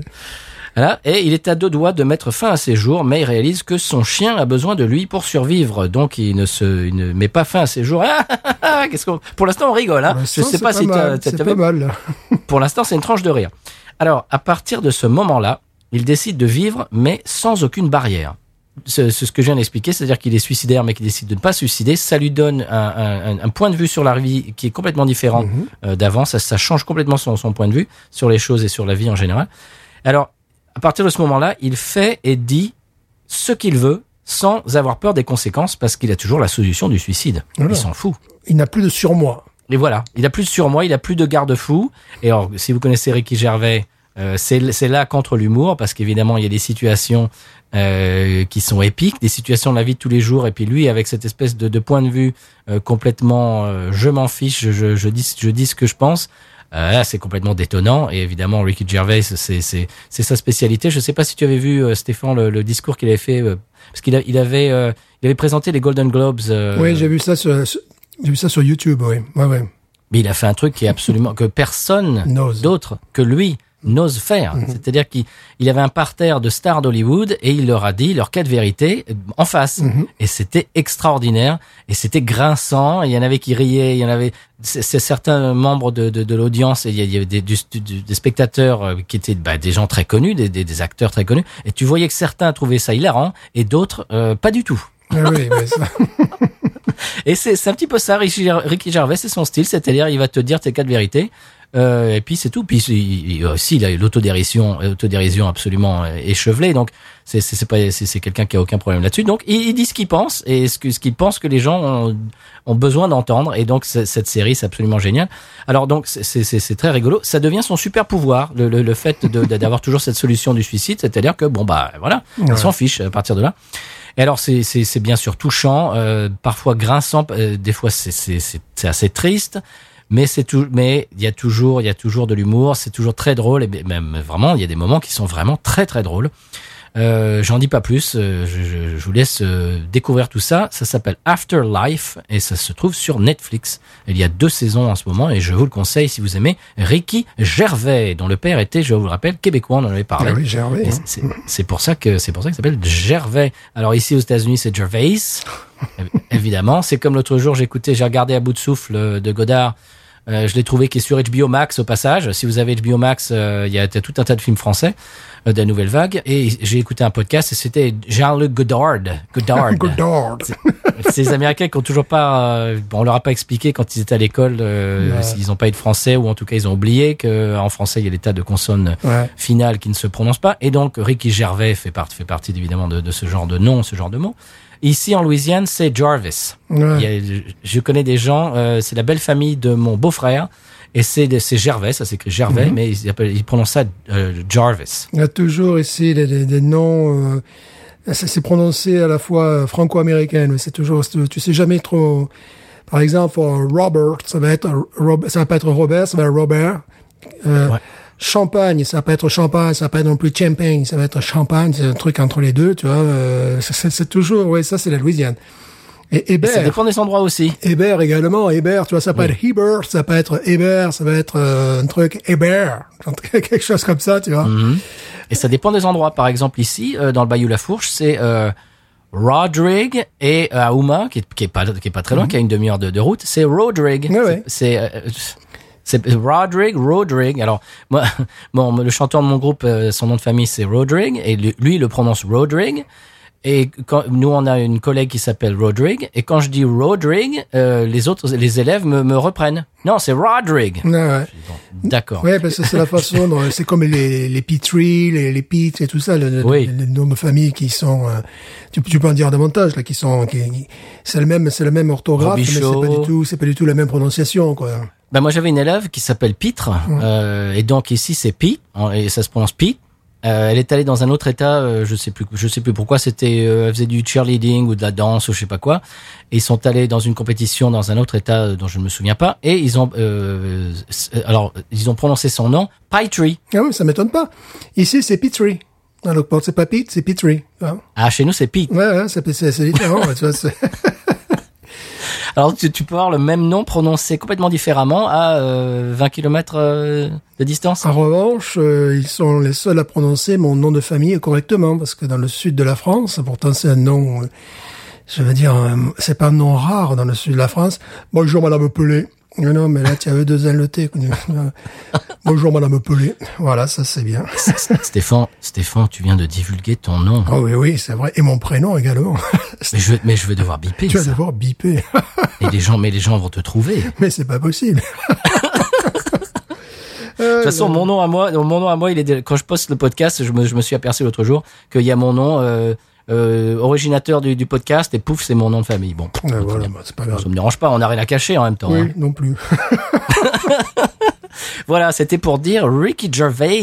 Voilà. Et il est à deux doigts de mettre fin à ses jours, mais il réalise que son chien a besoin de lui pour survivre. Donc il ne se, il ne met pas fin à ses jours. Ah, ah, ah, Qu'est-ce qu'on, pour l'instant on rigole, hein. Pour Je sais c'est pas si C'est pas mal. pour l'instant c'est une tranche de rire. Alors à partir de ce moment-là, il décide de vivre, mais sans aucune barrière. C'est ce que je viens d'expliquer, c'est-à-dire qu'il est suicidaire, mais qu'il décide de ne pas se suicider. Ça lui donne un, un- un point de vue sur la vie qui est complètement différent Mhm. euh, d'avant. Ça, ça change complètement son, son point de vue sur les choses et sur la vie en général. Alors, à partir de ce moment-là, il fait et dit ce qu'il veut sans avoir peur des conséquences parce qu'il a toujours la solution du suicide. Voilà. Il s'en fout. Il n'a plus de surmoi. Et voilà, il a plus de surmoi, il a plus de garde-fou. Et alors, si vous connaissez Ricky Gervais, euh, c'est là contre l'humour parce qu'évidemment il y a des situations euh, qui sont épiques, des situations de la vie de tous les jours. Et puis lui, avec cette espèce de, de point de vue euh, complètement, je m'en fiche, je dis, je dis ce que je pense. Euh, c'est complètement détonnant. Et évidemment, Ricky Gervais, c'est sa spécialité. Je sais pas si tu avais vu euh, Stéphane le, le discours qu'il avait fait euh, parce qu'il il avait euh, il avait présenté les Golden Globes. euh, Oui, j'ai vu ça sur, sur- j'ai vu ça sur YouTube, oui. Ouais, ouais. mais il a fait un truc qui est absolument que personne d'autre que lui n'ose faire. C'est-à-dire qu'il il avait un parterre de stars d'Hollywood et il leur a dit leurs quatre vérités en face. Et c'était extraordinaire et c'était grinçant. Il y en avait qui riaient, il y en avait c'est certains membres de, de, de l'audience et il y avait des, du- du- des spectateurs euh, qui étaient bah, des gens très connus, des, des, des acteurs très connus. Et tu voyais que certains trouvaient ça hilarant et d'autres euh, pas du tout. Ah oui, ça. Et c'est c'est un petit peu ça, Ricky Gervais, c'est son style, c'est-à-dire il va te dire tes quatre vérités. Euh, et puis c'est tout. Puis il, il- aussi il a l'autodérision, l'autodérision absolument euh, échevelée. Donc c'est c'est c'est pas c'est c'est quelqu'un qui a aucun problème là-dessus. Donc il, il dit ce qu'il pense et ce que ce qu'il pense que les gens ont, ont besoin d'entendre. Et donc cette série c'est absolument génial. Alors donc c'est c'est c'est- c'est très rigolo. Ça devient son super pouvoir le le, le fait d'avoir toujours cette solution du suicide, c'est-à-dire que bon bah voilà, il s'en fiche à partir de là. Et alors c'est c'est c'est bien sûr touchant, euh, parfois grinçant, euh, des fois c'est c'est assez triste, mais c'est tout, mais il y a toujours il y a toujours de l'humour, c'est toujours très drôle et même vraiment il y a des moments qui sont vraiment très très drôles. Euh, J'en dis pas plus, euh, je, je, je vous laisse euh, découvrir tout ça. Ça s'appelle Afterlife et ça se trouve sur Netflix. Il y a deux saisons en ce moment et je vous le conseille si vous aimez Ricky Gervais, dont le père était, je vous le rappelle, québécois, on en avait parlé. Ah oui, Gervais. Hein. c'est- pour ça que c'est pour ça qu'il s'appelle Gervais. Alors ici aux États-Unis, c'est Gervais. Évi- Évidemment, c'est comme l'autre jour, j'écoutais, j'ai regardé à bout de souffle euh, de Godard. Euh, je l'ai trouvé qui est sur HBO Max au passage. Si vous avez HBO Max, euh, il y, a, tout un tas de films français euh, de la nouvelle vague. Et j'ai écouté un podcast et c'était Jean-Luc Godard. Godard. Godard. Ces Américains qui ont toujours pas, euh, bon, on leur a pas expliqué quand ils étaient à l'école, euh, Ouais. s'ils n'ont pas eu de français ou en tout cas ils ont oublié que en français il y a des tas de consonnes Ouais. finales qui ne se prononcent pas. Et donc Ricky Gervais fait, part, fait partie évidemment de, de ce genre de nom, ce genre de mots. Ici en Louisiane, c'est Jarvis. Ouais. Il y a- je connais des gens, euh, c'est la belle famille de mon beau-frère. Et c'est c'est Gervais, ça s'écrit Gervais, mais ils, ils prononcent ça euh, Jarvis. Il y a toujours ici des, des, des noms. Euh, c'est prononcé à la fois franco-américain. mais C'est toujours. Tu sais jamais trop. Par exemple, euh, Robert, ça va être ça va pas être Robert, ça va être Robert. Euh, Ouais. Champagne, ça va pas être champagne, ça va pas être non plus champagne, ça va être champagne. C'est un truc entre les deux, tu vois. euh, c'est- toujours. Ouais, ça c'est la Louisiane. Et Et ça Hébert. dépend des endroits aussi. Hébert également, Hébert, tu vois, ça peut être Heber, ça peut être Hébert, ça va être euh, un truc Hébert, quelque chose comme ça, tu vois. Mhm. Et ça dépend des endroits. Par exemple, ici, euh, dans le Bayou La Fourche, c'est euh, Rodrigue et euh, Aouma, qui est, qui est pas qui est pas très loin, qui a une demi-heure de, de route, c'est Rodrigue. Ouais, ouais. C'est euh, c'est Rodrigue, Rodrigue. Alors moi, bon, le chanteur de mon groupe, euh, son nom de famille c'est Rodrigue et lui, il le prononce Rodrigue. Et quand, nous, on a une collègue qui s'appelle Rodrigue. Et quand je dis Rodrigue, euh, les autres, les élèves me, me reprennent. Non, c'est Rodrigue. Ouais, ouais. Bon, D'accord. Ouais, parce que c'est la façon dont c'est comme les les Petrie, les les Pete et tout ça, le, Oui. les noms de famille qui sont, euh, tu, tu peux en dire davantage là, qui sont, c'est le même, c'est le même orthographe, mais c'est Robichaud. pas du tout, c'est pas du tout la même prononciation quoi. Ben moi j'avais une élève qui s'appelle Pitre euh, et donc ici c'est Pi et ça se prononce Pi. Euh, elle est allée dans un autre état, euh, je sais plus, je sais plus pourquoi. C'était, euh, elle faisait du cheerleading ou de la danse ou je sais pas quoi. Et ils sont allés dans une compétition dans un autre état euh, dont je ne me souviens pas. Et ils ont, euh, s- alors ils ont prononcé son nom Pitree. Ah oui, ça m'étonne pas. Ici c'est Petrie. Alors c'est pas Pete, c'est Petrie. Hein. Ah chez nous c'est Pi. Ouais, ouais, c'est c'est c'est différent. ouais, tu vois, c'est- Alors tu, peux avoir le même nom prononcé complètement différemment à euh, 20 km de distance. En revanche, euh, ils sont les seuls à prononcer mon nom de famille correctement, parce que dans le sud de la France, pourtant c'est un nom, euh, je veux dire, euh, c'est pas un nom rare dans le sud de la France. Bonjour Madame Pelé. Non, non, mais là tu avais deux N le T. Bonjour Madame Pelé. Voilà, ça c'est bien. Stéphane, Stéphane, tu viens de divulguer ton nom. Oh oui, oui, c'est vrai. Et mon prénom également. Mais je, vais- mais je vais devoir biper tu vas devoir biper. Et les gens, mais les gens vont te trouver. mais c'est pas possible. toute façon, mon nom à moi, mon nom à moi, il est quand je poste le podcast, je me, je me suis aperçu l'autre jour qu'il y a mon nom, euh, euh, originateur du, du podcast, et pouf, c'est mon nom de famille. Bon, Ouais, voilà, bah, c'est pas grave. ça me dérange pas, on a rien à cacher en même temps. Oui, hein. non plus. Voilà, c'était pour dire Ricky Gervais,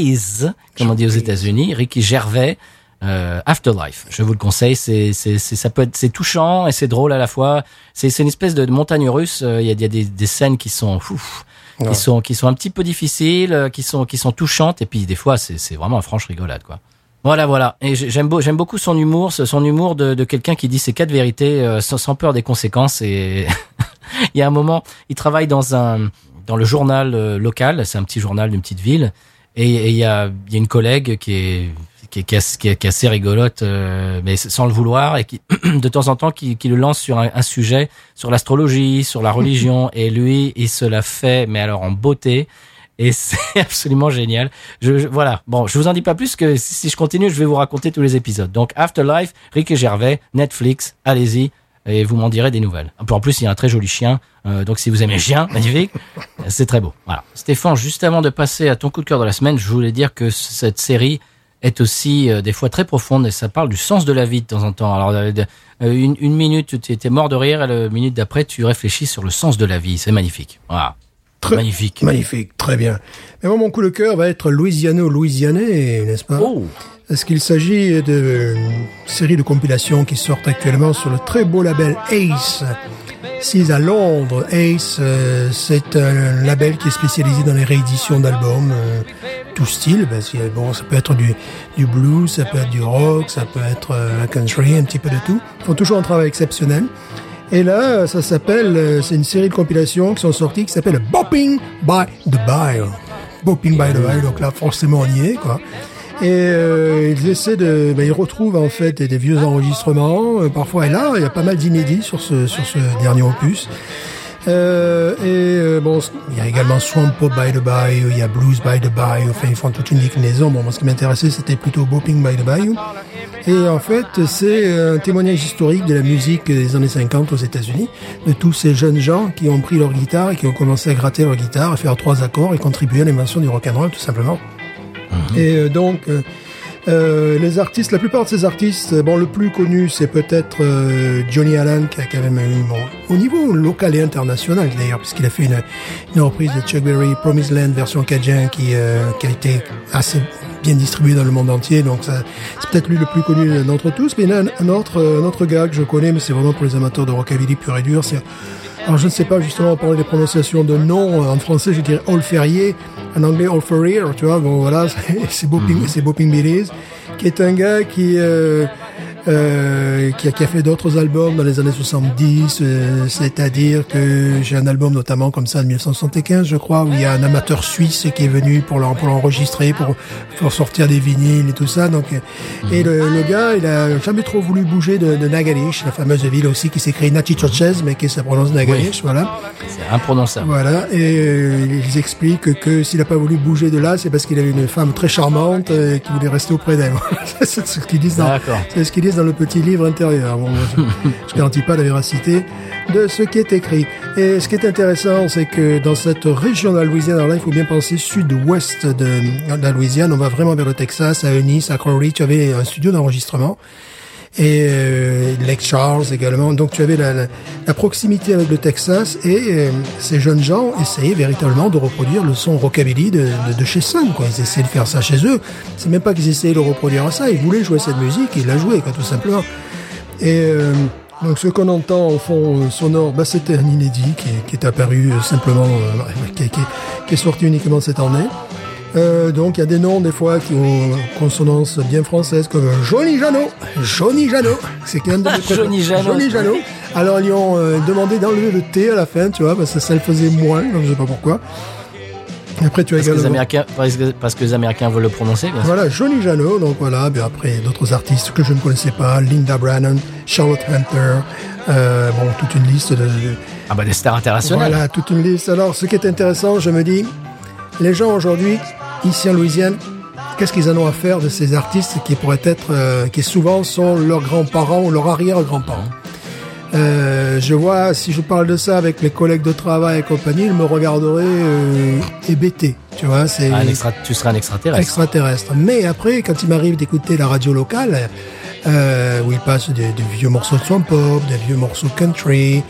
comme on dit aux États-Unis, Ricky Gervais. euh, Afterlife, je vous le conseille, c'est c'est ça peut être c'est touchant et c'est drôle à la fois. C'est c'est une espèce de, de montagne russe. euh, Il y a, il y a des, des scènes qui sont ouf, Ouais. qui sont qui sont un petit peu difficiles, euh, qui sont qui sont touchantes et puis des fois c'est c'est vraiment une franche rigolade quoi. Voilà voilà. Et j'ai- j'aime beau, j'aime beaucoup son humour, son humour de, de quelqu'un qui dit ses quatre vérités euh, sans, peur des conséquences. Et il y a un moment il travaille dans un dans le journal euh, local, c'est un petit journal d'une petite ville. Et et il y a il y a une collègue qui est qui est, qui est, qui est- qui est assez rigolote, euh, mais sans le vouloir, et qui de temps en temps qui, qui le lance sur un, un sujet, sur l'astrologie, sur la religion, et lui, il se la fait, mais alors en beauté. Et c'est absolument génial. Je, voilà. Bon, je vous en dis pas plus que si, je continue, je vais vous raconter tous les épisodes. Donc, Afterlife, Rick et Gervais, Netflix, allez-y. Et vous m'en direz des nouvelles. En plus, il y a un très joli chien. euh, donc, si vous aimez les chiens, magnifique. C'est très beau. Voilà. Stéphane, juste avant de passer à ton coup de cœur de la semaine, je voulais dire que cette série est aussi euh, des fois très profonde et ça parle du sens de la vie de temps en temps. Alors, euh, une, une minute, tu étais mort de rire et la minute d'après, tu réfléchis sur le sens de la vie. C'est magnifique. Voilà. Très Magnifique. Magnifique, très bien. Mais moi, mon coup de cœur va être Louisiano-Louisianais, n'est-ce pas? Oh Est-ce qu'il s'agit d'une série de compilations qui sortent actuellement sur le très beau label Ace Sise à Londres. Ace, euh, c'est un label qui est spécialisé dans les rééditions d'albums, euh, tout style. Ben, bon, ça peut être du, du blues, ça peut être du rock, ça peut être euh, country, un petit peu de tout. Ils font toujours un travail exceptionnel. Et là, ça s'appelle, euh, c'est une série de compilations qui sont sorties qui s'appelle Bopping by the Bile. Bopping by the Bile, donc là, forcément, on y est, quoi. Et euh, ils essaient de, ben, ils retrouvent en fait des, des vieux enregistrements. Euh, parfois, et là, il y a pas mal d'inédits sur ce sur ce dernier opus. Euh, et euh, bon, il y a également Swamp Pop by the Bayou, il y a Blues by the Bayou. Enfin, ils font toute une déclinaison. Bon, moi, ce qui m'intéressait, c'était plutôt Bopping by the Bayou. Et en fait, c'est un témoignage historique de la musique des années 50 aux États-Unis, de tous ces jeunes gens qui ont pris leur guitare et qui ont commencé à gratter leur guitare, à faire trois accords et contribuer à l'invention du rock'n'roll, tout simplement. Et euh, donc, euh, les artistes, la plupart de ces artistes, euh, bon, le plus connu, c'est peut-être euh, Johnny Allen, qui a quand même eu, bon, au niveau local et international d'ailleurs, puisqu'il a fait une, une reprise de Chuck Berry, Promised Land, version cajun, qui, euh, qui a été assez bien distribuée dans le monde entier. Donc, c'est peut-être lui le plus connu d'entre tous. Mais il y a un, autre, euh, un autre gars que je connais, mais c'est vraiment pour les amateurs de rockabilly pur et dur. C'est alors je ne sais pas justement parler des prononciations de noms en français, je dirais All En anglais All Ferrier, tu vois. Bon voilà, c'est- Bopping, c'est Bopping Billies, qui est un gars qui euh, euh, qui, a, qui a fait d'autres albums dans les années 70, euh, c'est-à-dire que j'ai un album notamment comme ça de 1975, je crois, où il y a un amateur suisse qui est venu pour l'en- pour l'enregistrer, pour faire sortir des vinyles et tout ça. Donc, et le, le gars, il a jamais trop voulu bouger de, de Nagalish, la fameuse ville aussi qui s'écrit Natchitoches, mais qui se prononce Nagalish, voilà. C'est imprononçable. Voilà, et euh, ils expliquent que s'il n'a pas voulu bouger de là, c'est parce qu'il avait une femme très charmante euh, qui voulait rester auprès d'elle. c'est ce qu'ils disent c'est ce qu'ils disent dans le petit livre intérieur. Bon, je, je garantis pas la véracité de ce qui est écrit. Et ce qui est intéressant, c'est que dans cette région de la Louisiane, alors là, il faut bien penser sud-ouest de, de la Louisiane, on va vraiment vers le Texas, à Eunice, à Crowley, tu avais un studio d'enregistrement et euh, Lake Charles également. Donc tu avais la, la, la proximité avec le Texas et euh, ces jeunes gens essayaient véritablement de reproduire le son rockabilly de, de, de chez Sun. Quoi. Ils essayaient de faire ça chez eux. C'est même pas qu'ils essayaient de reproduire ça. Ils voulaient jouer cette musique et ils la jouaient, quoi, tout simplement. Et euh, donc ce qu'on entend en fond euh, sonore, bah, c'était un inédit qui est, qui est apparu euh, simplement, euh, qui, qui, qui est sorti uniquement cette année. Euh, donc il y a des noms des fois qui ont consonance bien française comme Johnny Jeannot. Johnny Jeannot, c'est quand même. Johnny Jeannot. Johnny Jeannot. Alors ils lui ont euh, demandé d'enlever le T à la fin, tu vois, parce que ça le faisait moins, donc je sais pas pourquoi. Et après tu as Parce que, les Américains, parce, que, parce que les Américains veulent le prononcer, bien voilà Johnny Jeannot, donc voilà. Puis après d'autres artistes que je ne connaissais pas, Linda Brannon, Charlotte Hunter, euh, bon toute une liste de Ah bah des stars internationales. voilà, toute une liste. Alors, ce qui est intéressant, je me dis, les gens aujourd'hui, ici en Louisiane, qu'est-ce qu'ils en ont à faire de ces artistes qui pourraient être, euh, qui souvent sont leurs grands-parents ou leurs arrière-grands-parents? Euh, je vois, si je parle de ça avec mes collègues de travail et compagnie, ils me regarderaient euh, hébétés. Tu vois, c'est tu seras un extraterrestre. extraterrestre. Mais après, quand il m'arrive d'écouter la radio locale, euh, où il passe des, des vieux morceaux de son pop, des vieux morceaux country,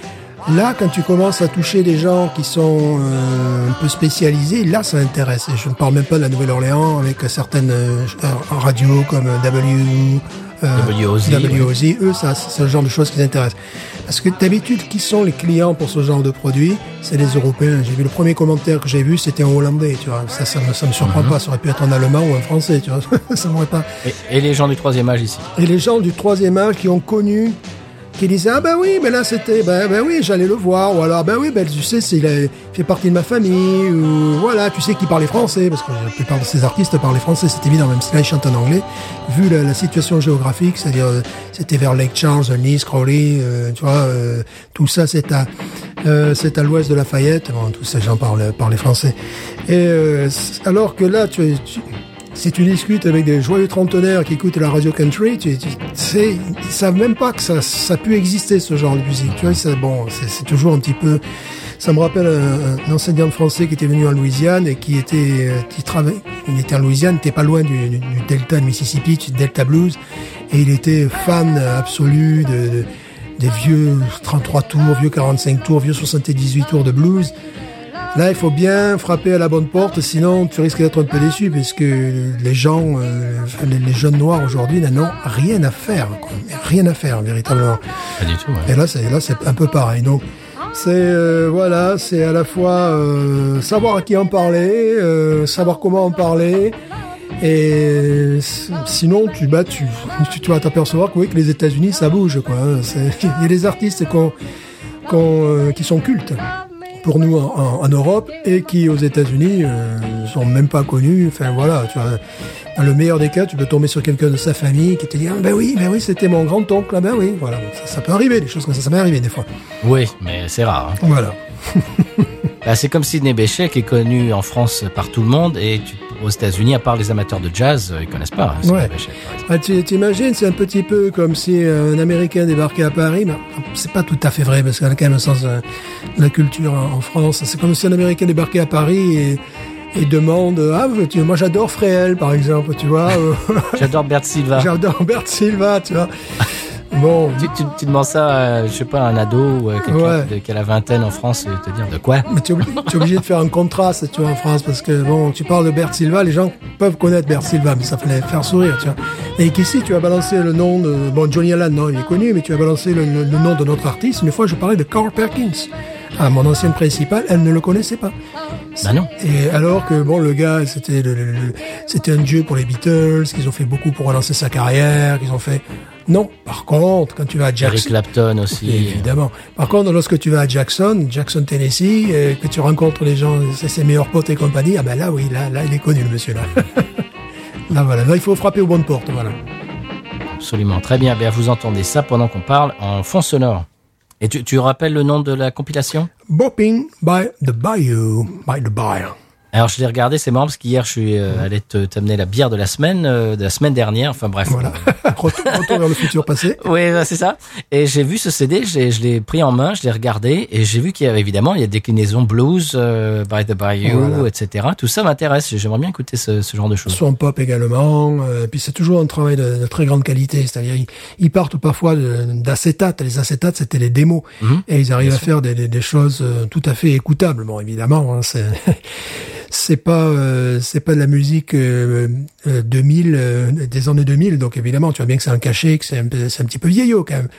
là, quand tu commences à toucher des gens qui sont euh, un peu spécialisés, là, ça intéresse. Et je ne parle même pas de la Nouvelle-Orléans avec certaines euh, radios comme W. euh, WOZ, WOZ, eux, ça, c'est le genre de choses qui les intéressent. Parce que d'habitude, qui sont les clients pour ce genre de produit C'est les Européens. J'ai vu le premier commentaire que j'ai vu, c'était en hollandais, tu vois. Ça, ça me, ça me surprend pas. Ça aurait pu être en allemand ou en français, tu vois. ça m'aurait pas. Et, et les gens du troisième âge ici? Et les gens du troisième âge qui ont connu, qui disaient ah ben oui, mais là c'était, ben, ben oui, j'allais le voir, ou alors ben oui, ben tu sais, il, il fait partie de ma famille, ou voilà, tu sais qu'il parlait français, parce que la plupart de ces artistes parlaient français, c'est évident, même si ils chantent en anglais, vu la, la situation géographique, c'est-à-dire euh, c'était vers Lake Charles, Nice, Crowley, euh, tu vois, euh, tout ça c'est à euh, c'est à l'ouest de Lafayette, bon, tous ces gens parlent parlaient français, et euh, alors que là tu, tu si tu discutes avec des joyeux trentenaires qui écoutent la radio country, tu, tu sais, ils savent même pas que ça, ça a pu exister ce genre de musique. Tu vois, c'est bon, c'est toujours un petit peu. Ça me rappelle un, un enseignant de français qui était venu en Louisiane et qui était, euh, qui travaillait, il était en Louisiane, n'était pas loin du, du- du delta de Mississippi, du delta blues, et il était fan absolu de, de- des vieux 33 tours, vieux 45 tours, vieux 78 tours de blues. Là, il faut bien frapper à la bonne porte, sinon tu risques d'être un peu déçu, parce que les gens, euh, les, les jeunes noirs aujourd'hui n'en ont rien à faire, quoi. rien à faire véritablement. Pas du tout. ouais. Et là, c'est là, c'est un peu pareil. Donc, c'est euh, voilà, c'est à la fois euh, savoir à qui en parler, euh, savoir comment en parler, et sinon, tu bah, tu, tu, tu vas t'apercevoir que oui, que les États-Unis, ça bouge, quoi. Il y a des artistes euh, qui sont cultes pour nous en, en- en Europe et qui aux États-Unis euh, sont même pas connus. Enfin voilà, tu vois, dans le meilleur des cas, tu peux tomber sur quelqu'un de sa famille qui te dit ah, ben oui, ben oui, c'était mon grand oncle, ah, ben oui, voilà, ça, ça peut arriver, des choses comme ça, ça m'est arrivé des fois. Oui, mais c'est rare. hein. Voilà. Bah, c'est comme Sidney Bechet qui est connu en France par tout le monde et tu, aux États-Unis, à part les amateurs de jazz, euh, ils connaissent pas hein, Ouais. Ah, tu t'imagines, c'est un petit peu comme si un Américain débarquait à Paris, mais c'est pas tout à fait vrai parce qu'il y a quand même un sens euh, de la culture en France. C'est comme si un Américain débarquait à Paris et, et demande ah tu, moi j'adore Fréhel par exemple, tu vois, J'adore Bert Silva. j'adore Bert Silva, tu vois. Bon, Tu, tu, tu demandes ça, à, je sais pas, un ado ou à quelqu'un Ouais. qui a la vingtaine en France et te dire de quoi Mais tu es, es obligé de faire un contraste, tu vois, en France, parce que, bon, tu parles de Bert Silva, les gens peuvent connaître Bert Silva, mais ça fallait faire sourire, tu vois. Et qu'ici, tu as balancé le nom de, bon, Johnny Allen, non, il est connu, mais tu as balancé le, le- le nom de notre artiste. Une fois, je parlais de Carl Perkins. Ah, mon ancienne principale, elle ne le connaissait pas. Bah non. Et alors que, bon, le gars, c'était le, le- le- c'était un dieu pour les Beatles, qu'ils ont fait beaucoup pour relancer sa carrière, qu'ils ont fait... Non. Par contre, quand tu vas à Eric Jackson... Clapton aussi. Évidemment. Par contre, lorsque tu vas à Jackson, Jackson, Tennessee, et que tu rencontres les gens, c'est ses meilleurs potes et compagnie, ah ben là, oui, là, là, il est connu, le monsieur, là. là, voilà. Là, il faut frapper aux bonnes portes, voilà. Absolument. Très bien. Bien, vous entendez ça pendant qu'on parle en fond sonore. Et tu, tu rappelles le nom de la compilation? Bopping by the Bayou, by the Bayou. Alors je l'ai regardé, c'est marrant parce qu'hier je suis euh, allé te t'amener la bière de la semaine, euh, de la semaine dernière. Enfin bref. Voilà. retour, retour vers le futur passé. Oui, c'est ça. Et j'ai vu ce CD, je l'ai pris en main, je l'ai regardé et j'ai vu qu'il y avait évidemment il y a des déclinaisons blues, euh, by the Bayou, Voilà. etc. Tout ça m'intéresse. J'aimerais bien écouter ce, ce genre de choses. Son pop également. euh, puis c'est toujours un travail de, de très grande qualité. C'est-à-dire, ils, ils partent parfois d'acétates. Les acétates, c'était les démos. Et ils arrivent à faire des, des, des choses euh, tout à fait écoutables. Bon, évidemment, hein, c'est c'est pas euh, c'est pas de la musique euh, euh, 2000 euh, des années 2000. Donc évidemment, tu vois bien que c'est un cachet, que c'est un, un petit peu vieillot quand même.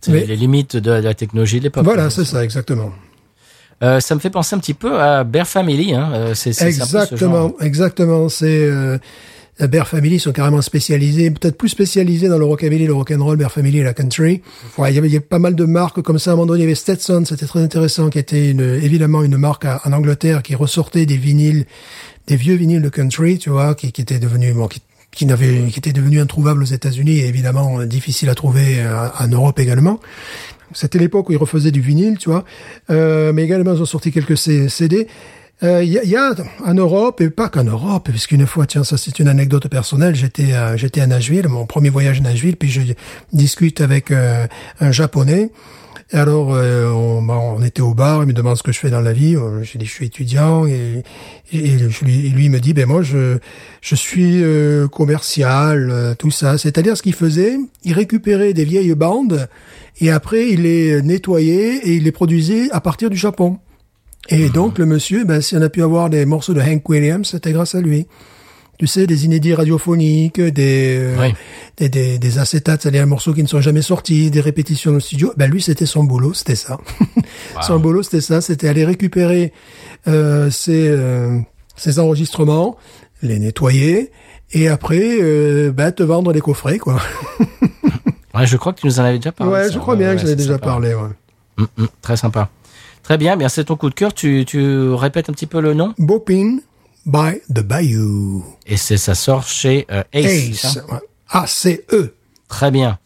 C'est Mais- les limites de, la technologie de l'époque. Voilà, c'est ça, exactement. Ça me fait penser un petit peu à Bear Family. Hein. C'est ce genre. Exactement, exactement. C'est la Bear Family sont carrément spécialisés, peut-être plus spécialisés dans le rockabilly, le rock'n'roll, Bear Family et la country. Ouais, il y avait, y avait pas mal de marques comme ça. À un moment donné, il y avait Stetson, c'était très intéressant, qui était une, évidemment une marque en Angleterre qui ressortait des vinyles, des vieux vinyles de country, tu vois, qui, qui étaient devenus bon, qui, qui n'avait, qui était devenu introuvable aux États-Unis et évidemment euh, difficile à trouver euh, en Europe également. C'était l'époque où ils refaisaient du vinyle, tu vois. Euh, mais également, ils ont sorti quelques C- CD. Euh, Il y, a, il y a en Europe, et pas qu'en Europe, puisqu'une fois, tiens, ça c'est une anecdote personnelle, j'étais à, j'étais à Nashville, mon premier voyage à Nashville, puis je discute avec euh, un japonais, Et alors, euh, on, bah, on était au bar, il me demande ce que je fais dans la vie. Euh, J'ai dit, je suis étudiant. Et, et, lui, lui il me dit, ben moi, je, je suis euh, commercial, euh, tout ça. C'est-à-dire, ce qu'il faisait, il récupérait des vieilles bandes et après, il les nettoyait et il les produisait à partir du Japon. Et donc, le monsieur, ben, si on a pu avoir des morceaux de Hank Williams, c'était grâce à lui tu sais, des inédits radiophoniques, des, euh, Oui. des, des, des acétates, c'est-à-dire des morceaux qui ne sont jamais sortis, des répétitions au studio. Ben lui, c'était son boulot, c'était ça. son boulot, c'était ça, c'était aller récupérer euh, ses, euh, ses enregistrements, les nettoyer, et après, euh, ben, te vendre les coffrets, quoi. Ouais, je crois que tu nous en avais déjà parlé. ouais, ça. je crois bien Ouais, que j'en ai déjà sympa. parlé. Ouais. Mm, mm, très sympa. Très bien, bien c'est ton coup de cœur. Tu, tu répètes un petit peu le nom Bopin by the Bayou. et c'est ça sort chez euh, Ace. Ace. ouais. A-C-E. Très bien.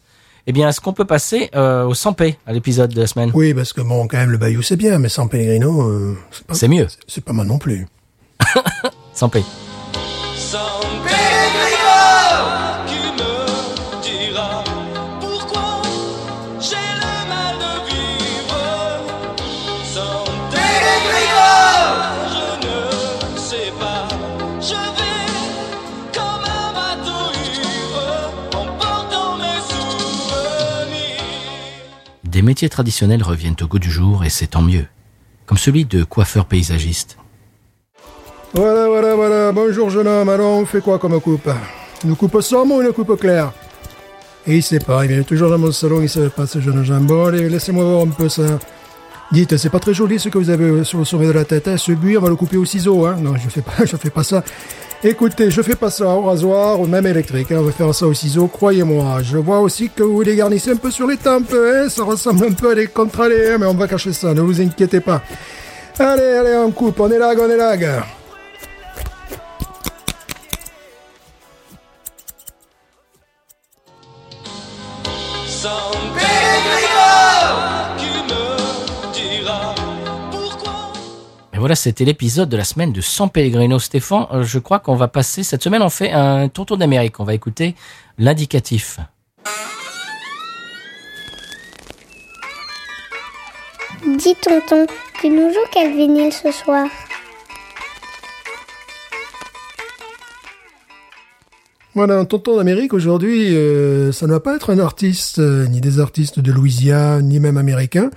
Eh bien, est-ce qu'on peut passer euh, au 100p à l'épisode de la semaine? Oui, parce que bon, quand même, le Bayou, c'est bien, mais sans Pellegrino, euh, c'est pas, C'est mieux. c'est pas mal non plus. 100p. San Des métiers traditionnels reviennent au goût du jour et c'est tant mieux. Comme celui de coiffeur paysagiste. Voilà, voilà, voilà. Bonjour, jeune homme. Alors, on fait quoi comme coupe? Une coupe sombre ou une coupe claire? Et il sait pas. Il vient toujours dans mon salon. Il savait pas, ce jeune homme. Bon, allez, laissez-moi voir un peu ça. Dites, c'est pas très joli ce que vous avez sur le sommet de la tête. Hein. Ce buis, on va le couper au ciseau. Hein. Non, je fais pas, je fais pas ça. Écoutez, je fais pas ça au rasoir ou même électrique. Hein. On va faire ça au ciseau, croyez-moi. Je vois aussi que vous les garnissez un peu sur les tempes. Hein. Ça ressemble un peu à des contre-allées, hein, mais on va cacher ça. Ne vous inquiétez pas. Allez, allez, on coupe. On est là, on est voilà, c'était l'épisode de la semaine de San Pellegrino. Stéphane, euh, je crois qu'on va passer, cette semaine, on fait un tour d'Amérique. On va écouter l'indicatif. Dis tonton, tu nous joues quel vinyle ce soir? Voilà, un tonton d'Amérique aujourd'hui, euh, ça ne va pas être un artiste, euh, ni des artistes de Louisiane, ni même américains.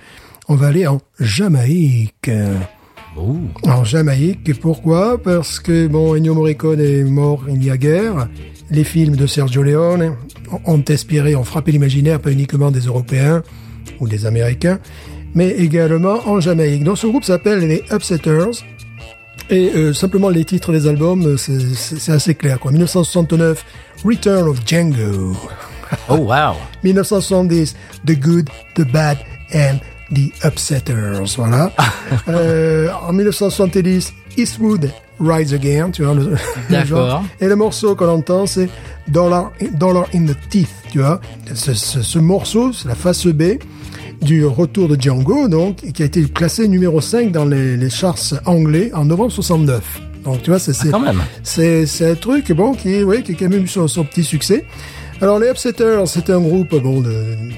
On va aller en Jamaïque. Ouh. En Jamaïque, et pourquoi? Parce que, bon, Ennio Morricone est mort il y a guerre. Les films de Sergio Leone ont inspiré, ont frappé l'imaginaire, pas uniquement des Européens ou des Américains, mais également en Jamaïque. Donc ce groupe s'appelle les Upsetters. Et euh, simplement les titres des albums, c'est assez clair. Quoi. 1969, Return of Django. Oh, wow. 1970, The Good, The Bad and The Upsetters. Voilà. euh, en 1970, Eastwood Rise Again. Tu vois, le, le D'accord. genre. Et le morceau qu'on entend, c'est Dollar, Dollar in the Teeth. Tu vois. Ce, ce- ce morceau, c'est la face B du retour de Django, donc, qui a été classé numéro 5 dans les, les charts anglais en novembre 69. Donc, tu vois, c'est, c'est, Ah, c'est, c'est un truc, bon, qui, ouais, qui a quand même eu son, son petit succès. Alors, les Upsetters, c'est un groupe, bon, de,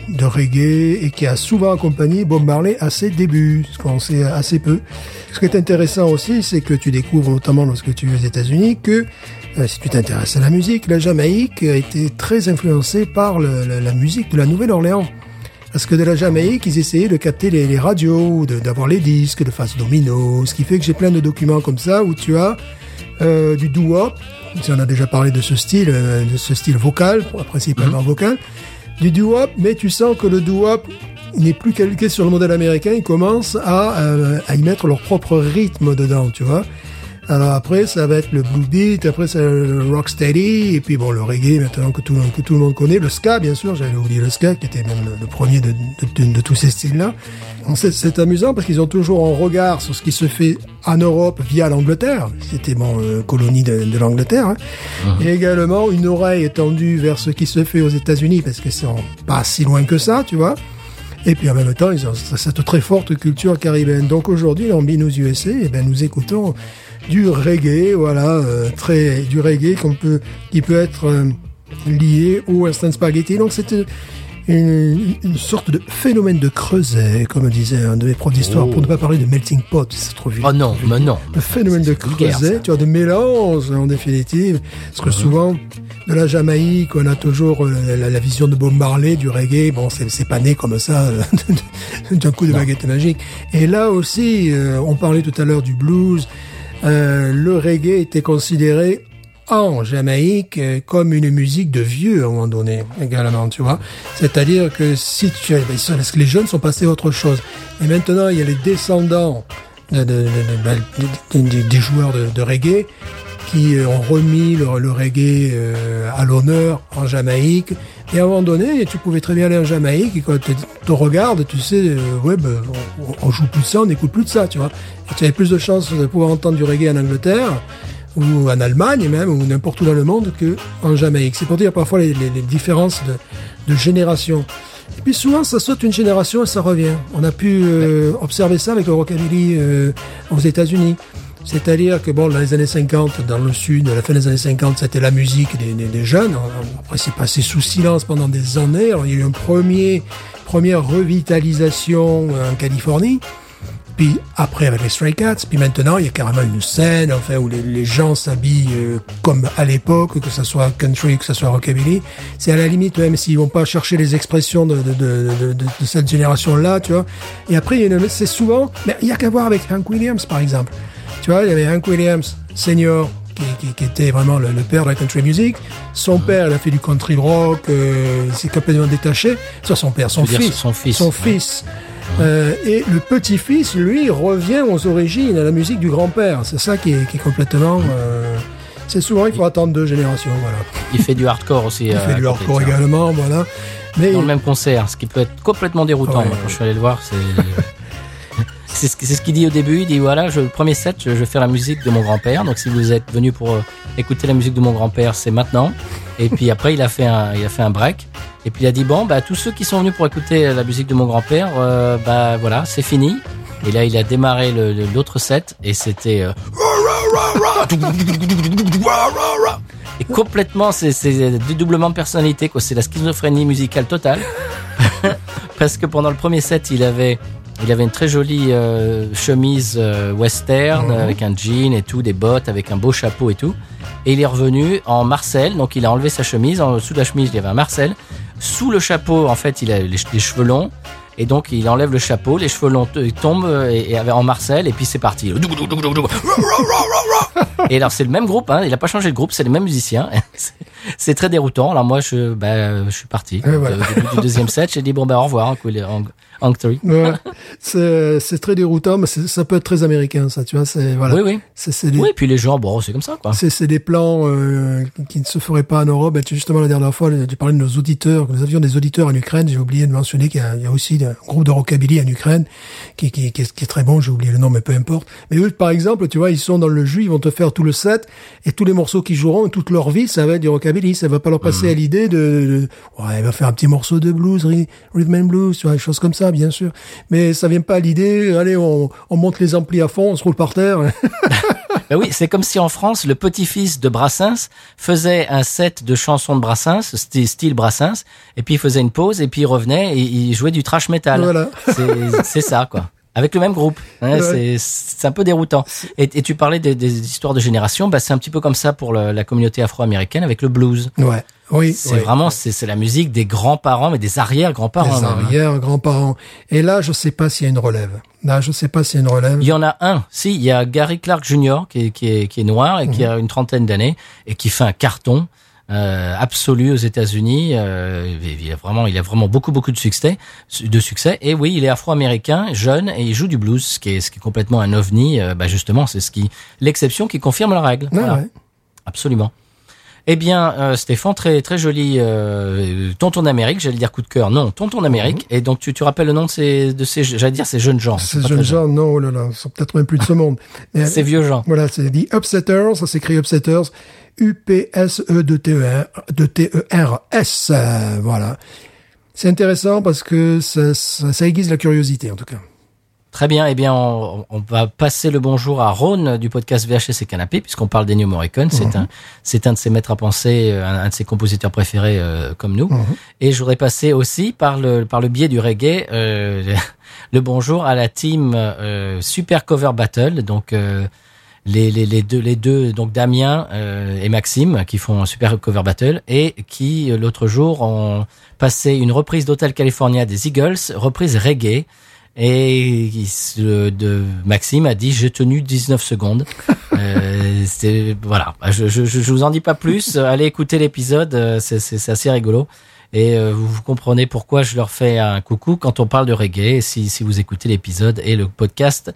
de reggae et qui a souvent accompagné Bob Marley à ses débuts, ce qu'on sait assez peu. Ce qui est intéressant aussi, c'est que tu découvres, notamment lorsque tu es aux États-Unis, que euh, si tu t'intéresses à la musique, la Jamaïque a été très influencée par la- musique de la Nouvelle-Orléans. Parce que de la Jamaïque, ils essayaient de capter les, radios, d'avoir les disques de face domino, ce qui fait que j'ai plein de documents comme ça où tu as euh, du doo-wop, on a déjà parlé de ce style, euh, de ce style vocal, principalement vocal, du doo-wop, mais tu sens que le doo-wop n'est plus calqué sur le modèle américain, ils commencent à, euh, à y mettre leur propre rythme dedans, tu vois. Alors après, ça va être le blue beat, après c'est le rocksteady, et puis bon, le reggae maintenant que tout, le monde- que tout le monde connaît, le ska bien sûr, j'avais oublié le ska, qui était même le, premier de, de, de- de tous ces styles-là. C'est amusant parce qu'ils ont toujours un regard sur ce qui se fait en Europe via l'Angleterre, c'était bon, euh, colonie de, de l'Angleterre, hein. et également une oreille étendue vers ce qui se fait aux États-Unis, parce que c'est en- pas si loin que ça, tu vois. Et puis en même temps, ils ont cette très forte culture caribéenne. Donc aujourd'hui, en Binous USA, eh ben, nous écoutons du reggae, voilà, euh, très du reggae qu'on peut, qui peut être euh, lié au Western Spaghetti. Donc c'est euh, une, une sorte de phénomène de creuset, comme disait un de mes profs d'histoire, Oh. pour ne pas parler de melting pot, c'est trop vulgaire. Oh non, mais non. Le phénomène de creuset, tu vois, de mélange en définitive. Parce que souvent, de la Jamaïque, on a toujours euh, la, la vision de Bob Marley, du reggae. Bon, c'est pas né comme ça, d'un coup de baguette magique. Et là aussi, euh, on parlait tout à l'heure du blues. Euh, le reggae était considéré en Jamaïque euh, comme une musique de vieux à un moment donné également, tu vois. C'est-à-dire que si tu ben, parce que les jeunes sont passés à autre chose. Et maintenant, il y a les descendants de, de- de- de- des- joueurs de reggae qui ont remis le, le reggae euh, à l'honneur en Jamaïque. Et à un moment donné, tu pouvais très bien aller en Jamaïque et quand tu te regardes, tu sais, euh, ouais, ben, on, on joue plus de ça, on n'écoute plus de ça, tu vois. Et tu avais plus de chances de pouvoir entendre du reggae en Angleterre ou en Allemagne même, ou n'importe où dans le monde, que en Jamaïque. C'est pour dire parfois les, les- les différences de, de génération. Et puis souvent, ça saute une génération et ça revient. On a pu euh, observer ça avec le rockabilly euh, aux États-Unis. C'est-à-dire que bon, dans les années 50, dans le sud, à la fin des années 50, c'était la musique des, des, des jeunes. Après, c'est passé sous silence pendant des années. Il y a eu une premier, première revitalisation euh, en Californie. Puis après avec les Stray Cats, puis maintenant il y a carrément une scène enfin où les, gens s'habillent euh, comme à l'époque, que ce soit country, que ce soit rockabilly. C'est à la limite même s'ils vont pas chercher les expressions de, de, de, de, de- cette génération-là, tu vois. Et après c'est souvent, mais il y a qu'à voir avec Hank Williams par exemple. Tu vois, il y avait Hank Williams senior qui, qui, qui était vraiment le, le père de la country music. Son père, il a fait du country rock, euh, il s'est complètement détaché. Soit son père, son fils, son fils, son ouais. fils. Euh, et le petit-fils, lui, revient aux origines, à la musique du grand-père. C'est ça qui est, qui est complètement... euh, c'est souvent, il faut attendre deux générations, voilà. Il fait du hardcore aussi. Il euh, fait à du hardcore ça. également, voilà. Mais Dans le même concert, ce qui peut être complètement déroutant. Ouais. quand je suis allé le voir, c'est. C'est ce, qu'il dit au début. Il dit voilà, je, le premier set, je, vais faire la musique de mon grand-père. Donc si vous êtes venu pour euh, écouter la musique de mon grand-père, c'est maintenant. Et puis après, il a fait un, il a fait un break. Et puis il a dit bon, bah tous ceux qui sont venus pour écouter la musique de mon grand-père, euh, bah voilà, c'est fini. Et là, il a démarré l'autre set et c'était. euh, et complètement, c'est dédoublement de personnalité, quoi. C'est la schizophrénie musicale totale. Parce que pendant le premier set, il avait, il avait une très jolie euh, chemise euh, western Mhm. avec un jean et tout, des bottes avec un beau chapeau et tout. Et il est revenu en Marcel, donc il a enlevé sa chemise. En dessous de la chemise, il y avait un Marcel. Sous le chapeau, en fait, il a les, les cheveux longs. Et donc, il enlève le chapeau, les cheveux longs t- tombent euh, et, et en Marcel, et puis c'est parti. Et alors, c'est le même groupe, hein, il a pas changé de groupe, c'est les mêmes musiciens. C'est- très déroutant. Alors, moi, je, bah, je suis parti. Voilà. Au début du deuxième set, j'ai dit, bon, bah, au revoir. Ouais. c'est très déroutant, mais ça peut être très américain, ça, tu vois. C'est voilà. Oui, oui. C'est des, Oui, et puis les gens, bon, c'est comme ça, quoi. c'est des plans euh, qui- ne se feraient pas en Europe. Et tu- justement, la dernière fois, tu parlais de nos auditeurs, que nous avions des auditeurs en Ukraine. J'ai oublié de mentionner qu'il y, y a aussi un groupe de rockabilly en Ukraine qui, qui, qui, est, qui est très bon. J'ai oublié le nom, mais peu importe. Mais eux, par exemple, tu vois, ils sont dans le jus, ils vont te faire tout le set et tous les morceaux qu'ils joueront, toute leur vie, ça va être du rockabilly. Ça va pas leur passer à l'idée de, de- ouais, il va faire un petit morceau de blues, rhythm and blues, tu vois, des choses comme ça, bien sûr. Mais ça vient pas à l'idée, allez, on, on monte les amplis à fond, on se roule par terre. Ben oui, c'est comme si en France, le petit-fils de Brassens faisait un set de chansons de Brassens, style, Brassens, et puis il faisait une pause, et puis il revenait et il jouait du trash metal. Voilà. C'est- ça, quoi. Avec le même groupe. hein, Ouais. c'est- C'est un peu déroutant. Et, et tu parlais des, des histoires de génération, bah, c'est un petit peu comme ça pour le- la communauté afro-américaine avec le blues. ouais. Oui. C'est oui. vraiment, c'est la musique des grands-parents, mais des arrière-grands-parents. Même, hein. arrières, grands-parents. Et là, je sais pas s'il y a une relève. Là, je sais pas s'il y a une relève. Il y en a un. Si, il y a Gary Clark Jr. qui est, qui est, qui est noir et qui a une trentaine d'années et qui fait un carton euh, absolu aux États-Unis. Euh, il a vraiment, il a vraiment beaucoup beaucoup de succès, de succès. Et oui, il est afro-américain, jeune et il joue du blues, ce qui est, ce qui est complètement un ovni. Euh, bah justement, c'est ce qui l'exception qui confirme la règle. Ah, Voilà. ouais. Absolument. Eh bien, euh, Stéphane, très très joli euh, Tonton d'Amérique, j'allais dire coup de cœur, non, Tonton d'Amérique. Et donc tu, tu rappelles le nom de ces, de ces, j'allais dire ces jeunes gens. Ces jeunes gens, non, oh là là, ils sont peut-être même plus de ce monde. Mais, Ces vieux gens. Voilà, c'est dit Upsetters, ça s'écrit Upsetters, U-P-S-E-D-T-E-R-S, euh, voilà. C'est intéressant parce que ça, ça, ça aiguise la curiosité, en tout cas. Très bien, eh bien, on, on va passer le bonjour à Ron du podcast VHS et Canapé, puisqu'on parle d'Ennio Morricone. C'est un, c'est un de ses maîtres à penser, euh, un, un de ses compositeurs préférés euh, comme nous. Et je voudrais passer aussi par le, par le biais du reggae, euh, le bonjour à la team euh, Super Cover Battle. Donc, euh, les, les, les deux, les deux, donc Damien euh, et Maxime, qui font un Super Cover Battle, et qui, euh, l'autre jour, ont passé une reprise d'Hotel California des Eagles, reprise reggae. Et de Maxime a dit j'ai tenu 19 secondes. Euh, c'est voilà. Je, je, je vous en dis pas plus. Allez écouter l'épisode. euh, C'est c'est- c'est assez rigolo. Et euh, vous, vous comprenez pourquoi je leur fais un coucou quand on parle de reggae. Si, si vous écoutez l'épisode et le podcast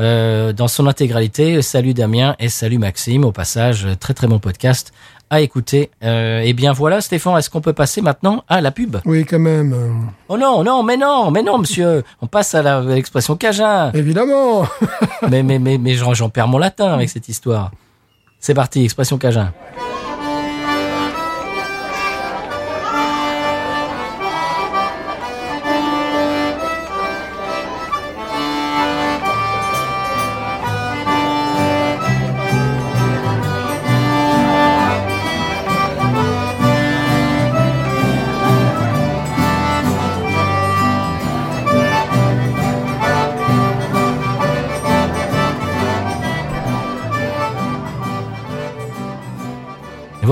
euh, dans son intégralité. Salut Damien et salut Maxime. Au passage, très très bon podcast à écouter. Euh, et bien voilà, Stéphane, est-ce qu'on peut passer maintenant à la pub? Oui, quand même. Oh non, non, mais non, mais non, monsieur. On passe à l'expression cajun. Évidemment. mais mais mais mais j'en j'en perds mon latin avec cette histoire. C'est parti, expression cajun.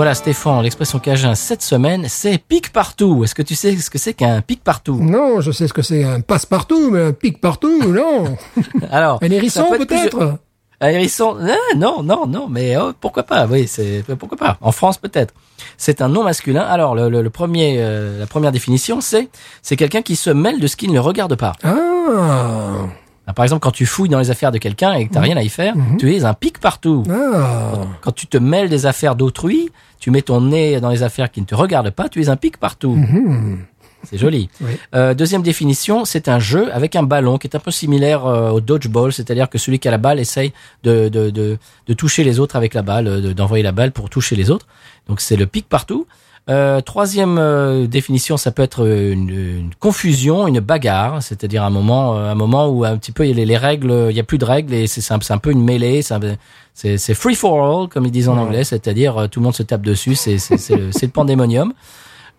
Voilà, Stéphane, l'expression cajun cette semaine, c'est pique partout. Est-ce que tu sais ce que c'est qu'un pique partout? Non, je sais ce que c'est un passe-partout, mais un pique-partout, non. Alors, Un hérisson, peut peut-être? Un hérisson Ah, Non, non, non, mais oh, pourquoi pas? Oui, c'est pourquoi pas? En France, peut-être. C'est un nom masculin. Alors, le, le- le premier, euh, la première définition, c'est c'est quelqu'un qui se mêle de ce qui ne le regarde pas. Ah. Ah, Par exemple, quand tu fouilles dans les affaires de quelqu'un et que t'as rien à y faire, tu es un pique partout. Ah. Quand tu te mêles des affaires d'autrui, tu mets ton nez dans les affaires qui ne te regardent pas, tu es un pique partout. C'est joli. Oui. Euh, deuxième définition, c'est un jeu avec un ballon qui est un peu similaire euh, au dodgeball, c'est-à-dire que celui qui a la balle essaye de, de, de, de toucher les autres avec la balle, euh, de- d'envoyer la balle pour toucher les autres. Donc c'est le pique partout. Euh, troisième euh, définition, ça peut être une, une confusion, une bagarre, c'est-à-dire un moment, euh, un moment où un petit peu il y a les, les règles, il y a plus de règles et c'est un, un peu une mêlée, c'est free for all comme ils disent en anglais, c'est-à-dire euh, tout le monde se tape dessus, c'est le, le pandémonium.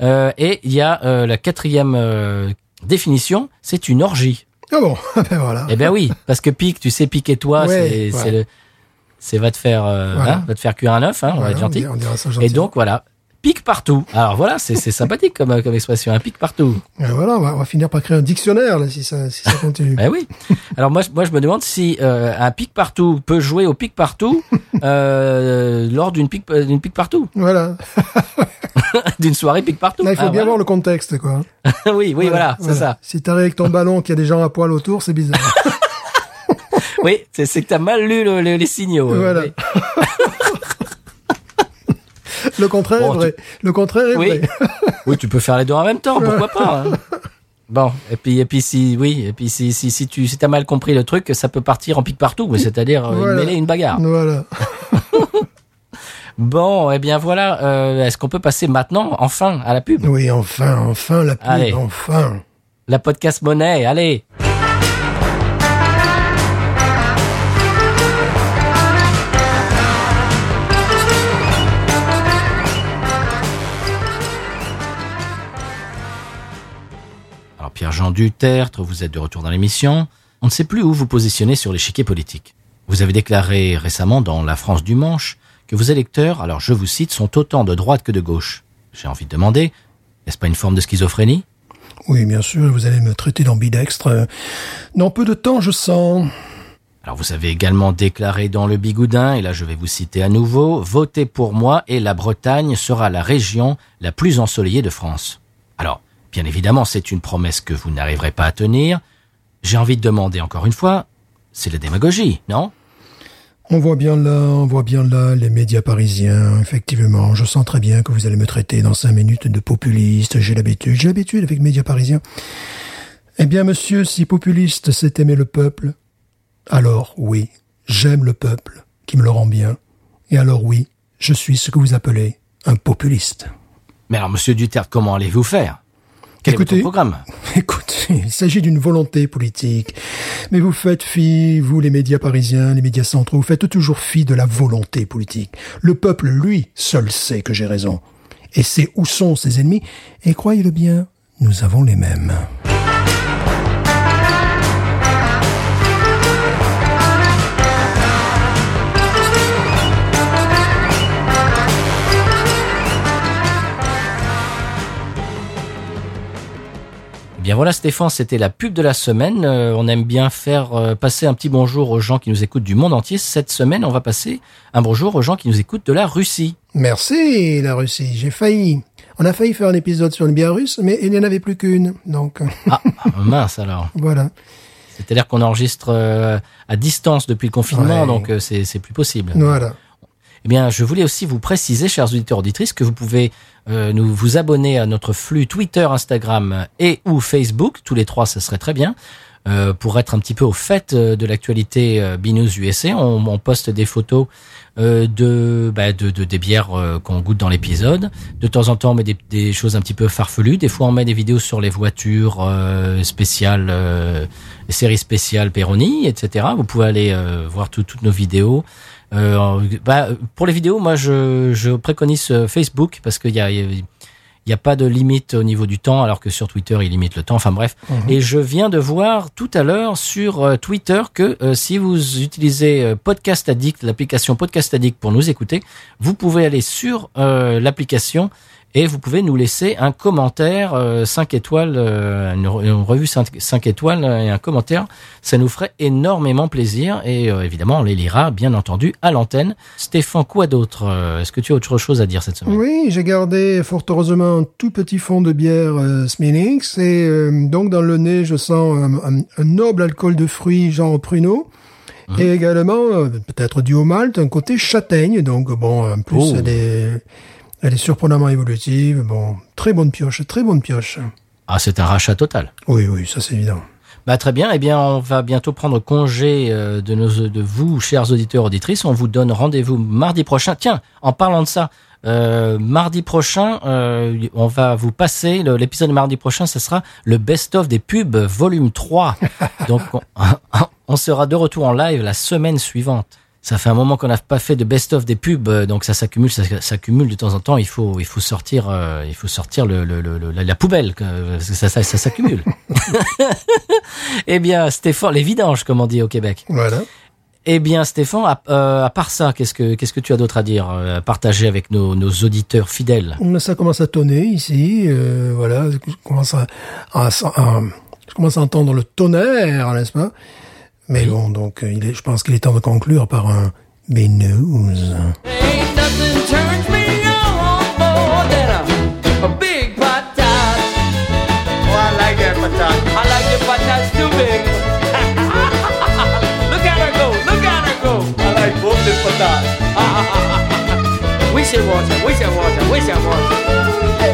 Euh, et il y a euh, la quatrième euh, définition, c'est une orgie. Ah bon, ben voilà. Eh ben oui, parce que pique, tu sais, Ouais, c'est ouais. c'est le, c'est va te faire, euh, Voilà. hein, va te faire cuire un œuf, hein, on va être gentil. on dira- on dira ça Et donc voilà, pique partout. Alors voilà, c'est sympathique comme comme expression, un pique partout. Et voilà, on va, on va finir par créer un dictionnaire, là, si ça, si ça continue. Ben oui. Alors moi, je- moi je me demande si euh, un pique partout peut jouer au pique partout euh, lors d'une pique d'une pique partout, voilà. d'une soirée pique partout. Là, il faut Ah, bien voilà. voir le contexte, quoi. oui, oui, voilà, c'est ça. Si t'arrives avec ton ballon, qu'il y a des gens à poil autour, c'est bizarre. Oui, c'est que t'as mal lu le- le- les signaux. euh, Voilà. Le contraire Bon, est vrai. Le contraire est Oui. vrai. Oui, tu peux faire les deux en même temps, pourquoi pas. hein. Bon, et puis et puis si oui, et puis si si si tu si t'as mal compris le truc, ça peut partir en pique partout, mais c'est-à-dire euh, Voilà. une mêlée, une bagarre. Voilà. Bon, eh bien voilà, euh, est-ce qu'on peut passer maintenant enfin à la pub? Oui, enfin, enfin, la pub, Allez. enfin. La podcast monnaie, allez. Pierre-Jean Dutertre, vous êtes de retour dans l'émission. On ne sait plus où vous positionnez sur l'échiquier politique. Vous avez déclaré récemment dans La France du Manche que vos électeurs, alors je vous cite, sont autant de droite que de gauche. J'ai envie de demander, est-ce pas une forme de schizophrénie? Oui, bien sûr, vous allez me traiter d'ambidextre. Dans peu de temps, je sens. Alors vous avez également déclaré dans le Bigoudin, et là je vais vous citer à nouveau, votez pour moi et la Bretagne sera la région la plus ensoleillée de France. Alors, bien évidemment, c'est une promesse que vous n'arriverez pas à tenir. J'ai envie de demander encore une fois, c'est la démagogie, non? On voit bien là, on voit bien là les médias parisiens. Effectivement, je sens très bien que vous allez me traiter dans cinq minutes de populiste. J'ai l'habitude, j'ai l'habitude avec les médias parisiens. Eh bien, monsieur, si populiste, c'est aimer le peuple, alors oui, j'aime le peuple, qui me le rend bien. Et alors oui, je suis ce que vous appelez un populiste. Mais alors, monsieur Duterte, comment allez-vous faire? Quel est Écoutez, votre programme Écoute, il s'agit d'une volonté politique. Mais vous faites fi, vous les médias parisiens, les médias centraux, vous faites toujours fi de la volonté politique. Le peuple, lui, seul sait que j'ai raison. Et sait où sont ses ennemis. Et croyez-le bien, nous avons les mêmes. Bien voilà Stéphane, c'était la pub de la semaine. Euh, on aime bien faire euh, passer un petit bonjour aux gens qui nous écoutent du monde entier. Cette semaine, on va passer un bonjour aux gens qui nous écoutent de la Russie. Merci, la Russie. J'ai failli. On a failli faire un épisode sur une bière russe, mais il n'y en avait plus qu'une. Donc, Ah, mince alors. voilà. C'est-à-dire qu'on enregistre euh, à distance depuis le confinement, Ouais. donc euh, c'est c'est plus possible. Voilà. Eh bien, je voulais aussi vous préciser, chers auditeurs auditrices, que vous pouvez euh, nous vous abonner à notre flux Twitter, Instagram et ou Facebook. Tous les trois, ça serait très bien. euh, pour être un petit peu au fait euh, de l'actualité euh, Binous USA. On, on poste des photos euh, de, bah, de, de des bières euh, qu'on goûte dans l'épisode. De temps en temps, on met des, des choses un petit peu farfelues. Des fois, on met des vidéos sur les voitures spéciales, les séries spéciales Peroni, etc. Vous pouvez aller voir tout- toutes nos vidéos. Euh, bah, pour les vidéos, moi, je, je préconise euh, Facebook parce qu'il y a, il y a pas de limite au niveau du temps, alors que sur Twitter, il limite le temps. Enfin bref. Et je viens de voir tout à l'heure sur euh, Twitter que euh, si vous utilisez Podcast Addict, l'application Podcast Addict pour nous écouter, vous pouvez aller sur euh, l'application et vous pouvez nous laisser un commentaire 5 étoiles, euh, une, re- une revue 5 étoiles euh, et un commentaire. Ça nous ferait énormément plaisir et euh, évidemment on les lira bien entendu à l'antenne. Stéphane, quoi d'autre Euh, Est-ce que tu as autre chose à dire cette semaine? Oui, j'ai gardé fort heureusement un tout petit fond de bière euh, Sminix et euh, donc dans le nez je sens un, un- un noble alcool de fruits genre pruneau et également euh, peut-être du haut malt, un côté châtaigne donc bon en plus Oh. est elle est surprenamment évolutive, bon très bonne pioche, très bonne pioche. Ah, c'est un rachat total. Oui oui, ça c'est évident. Bah très bien. Eh bien, on va bientôt prendre congé euh, de nos de vous, chers auditeurs auditrices. On vous donne rendez-vous mardi prochain. Tiens, en parlant de ça, euh, mardi prochain, euh, on va vous passer l'épisode de mardi prochain. Ce sera le best-of des pubs, volume 3. Donc, on, on sera de retour en live la semaine suivante. Ça fait un moment qu'on n'a pas fait de best-of des pubs, euh, donc ça s'accumule, ça s'accumule de temps en temps. Il faut, il faut sortir, euh, il faut sortir le, le- le- la, la poubelle, que- parce que ça, ça, ça s'accumule. Eh bien, Stéphane, les vidanges, comme on dit au Québec. Voilà. Eh bien, Stéphane, à, euh, à part ça, qu'est-ce que qu'est-ce que tu as d'autre à dire, à partager avec nos, nos auditeurs fidèles? Ça commence à tonner ici, euh, voilà, je commence à, à- à- je commence à entendre le tonnerre, n'est-ce pas? Mais bon, donc euh, il est, je pense qu'il est temps de conclure par un B-News. Ain't nothing turns me on more than a, a big patat. Oh,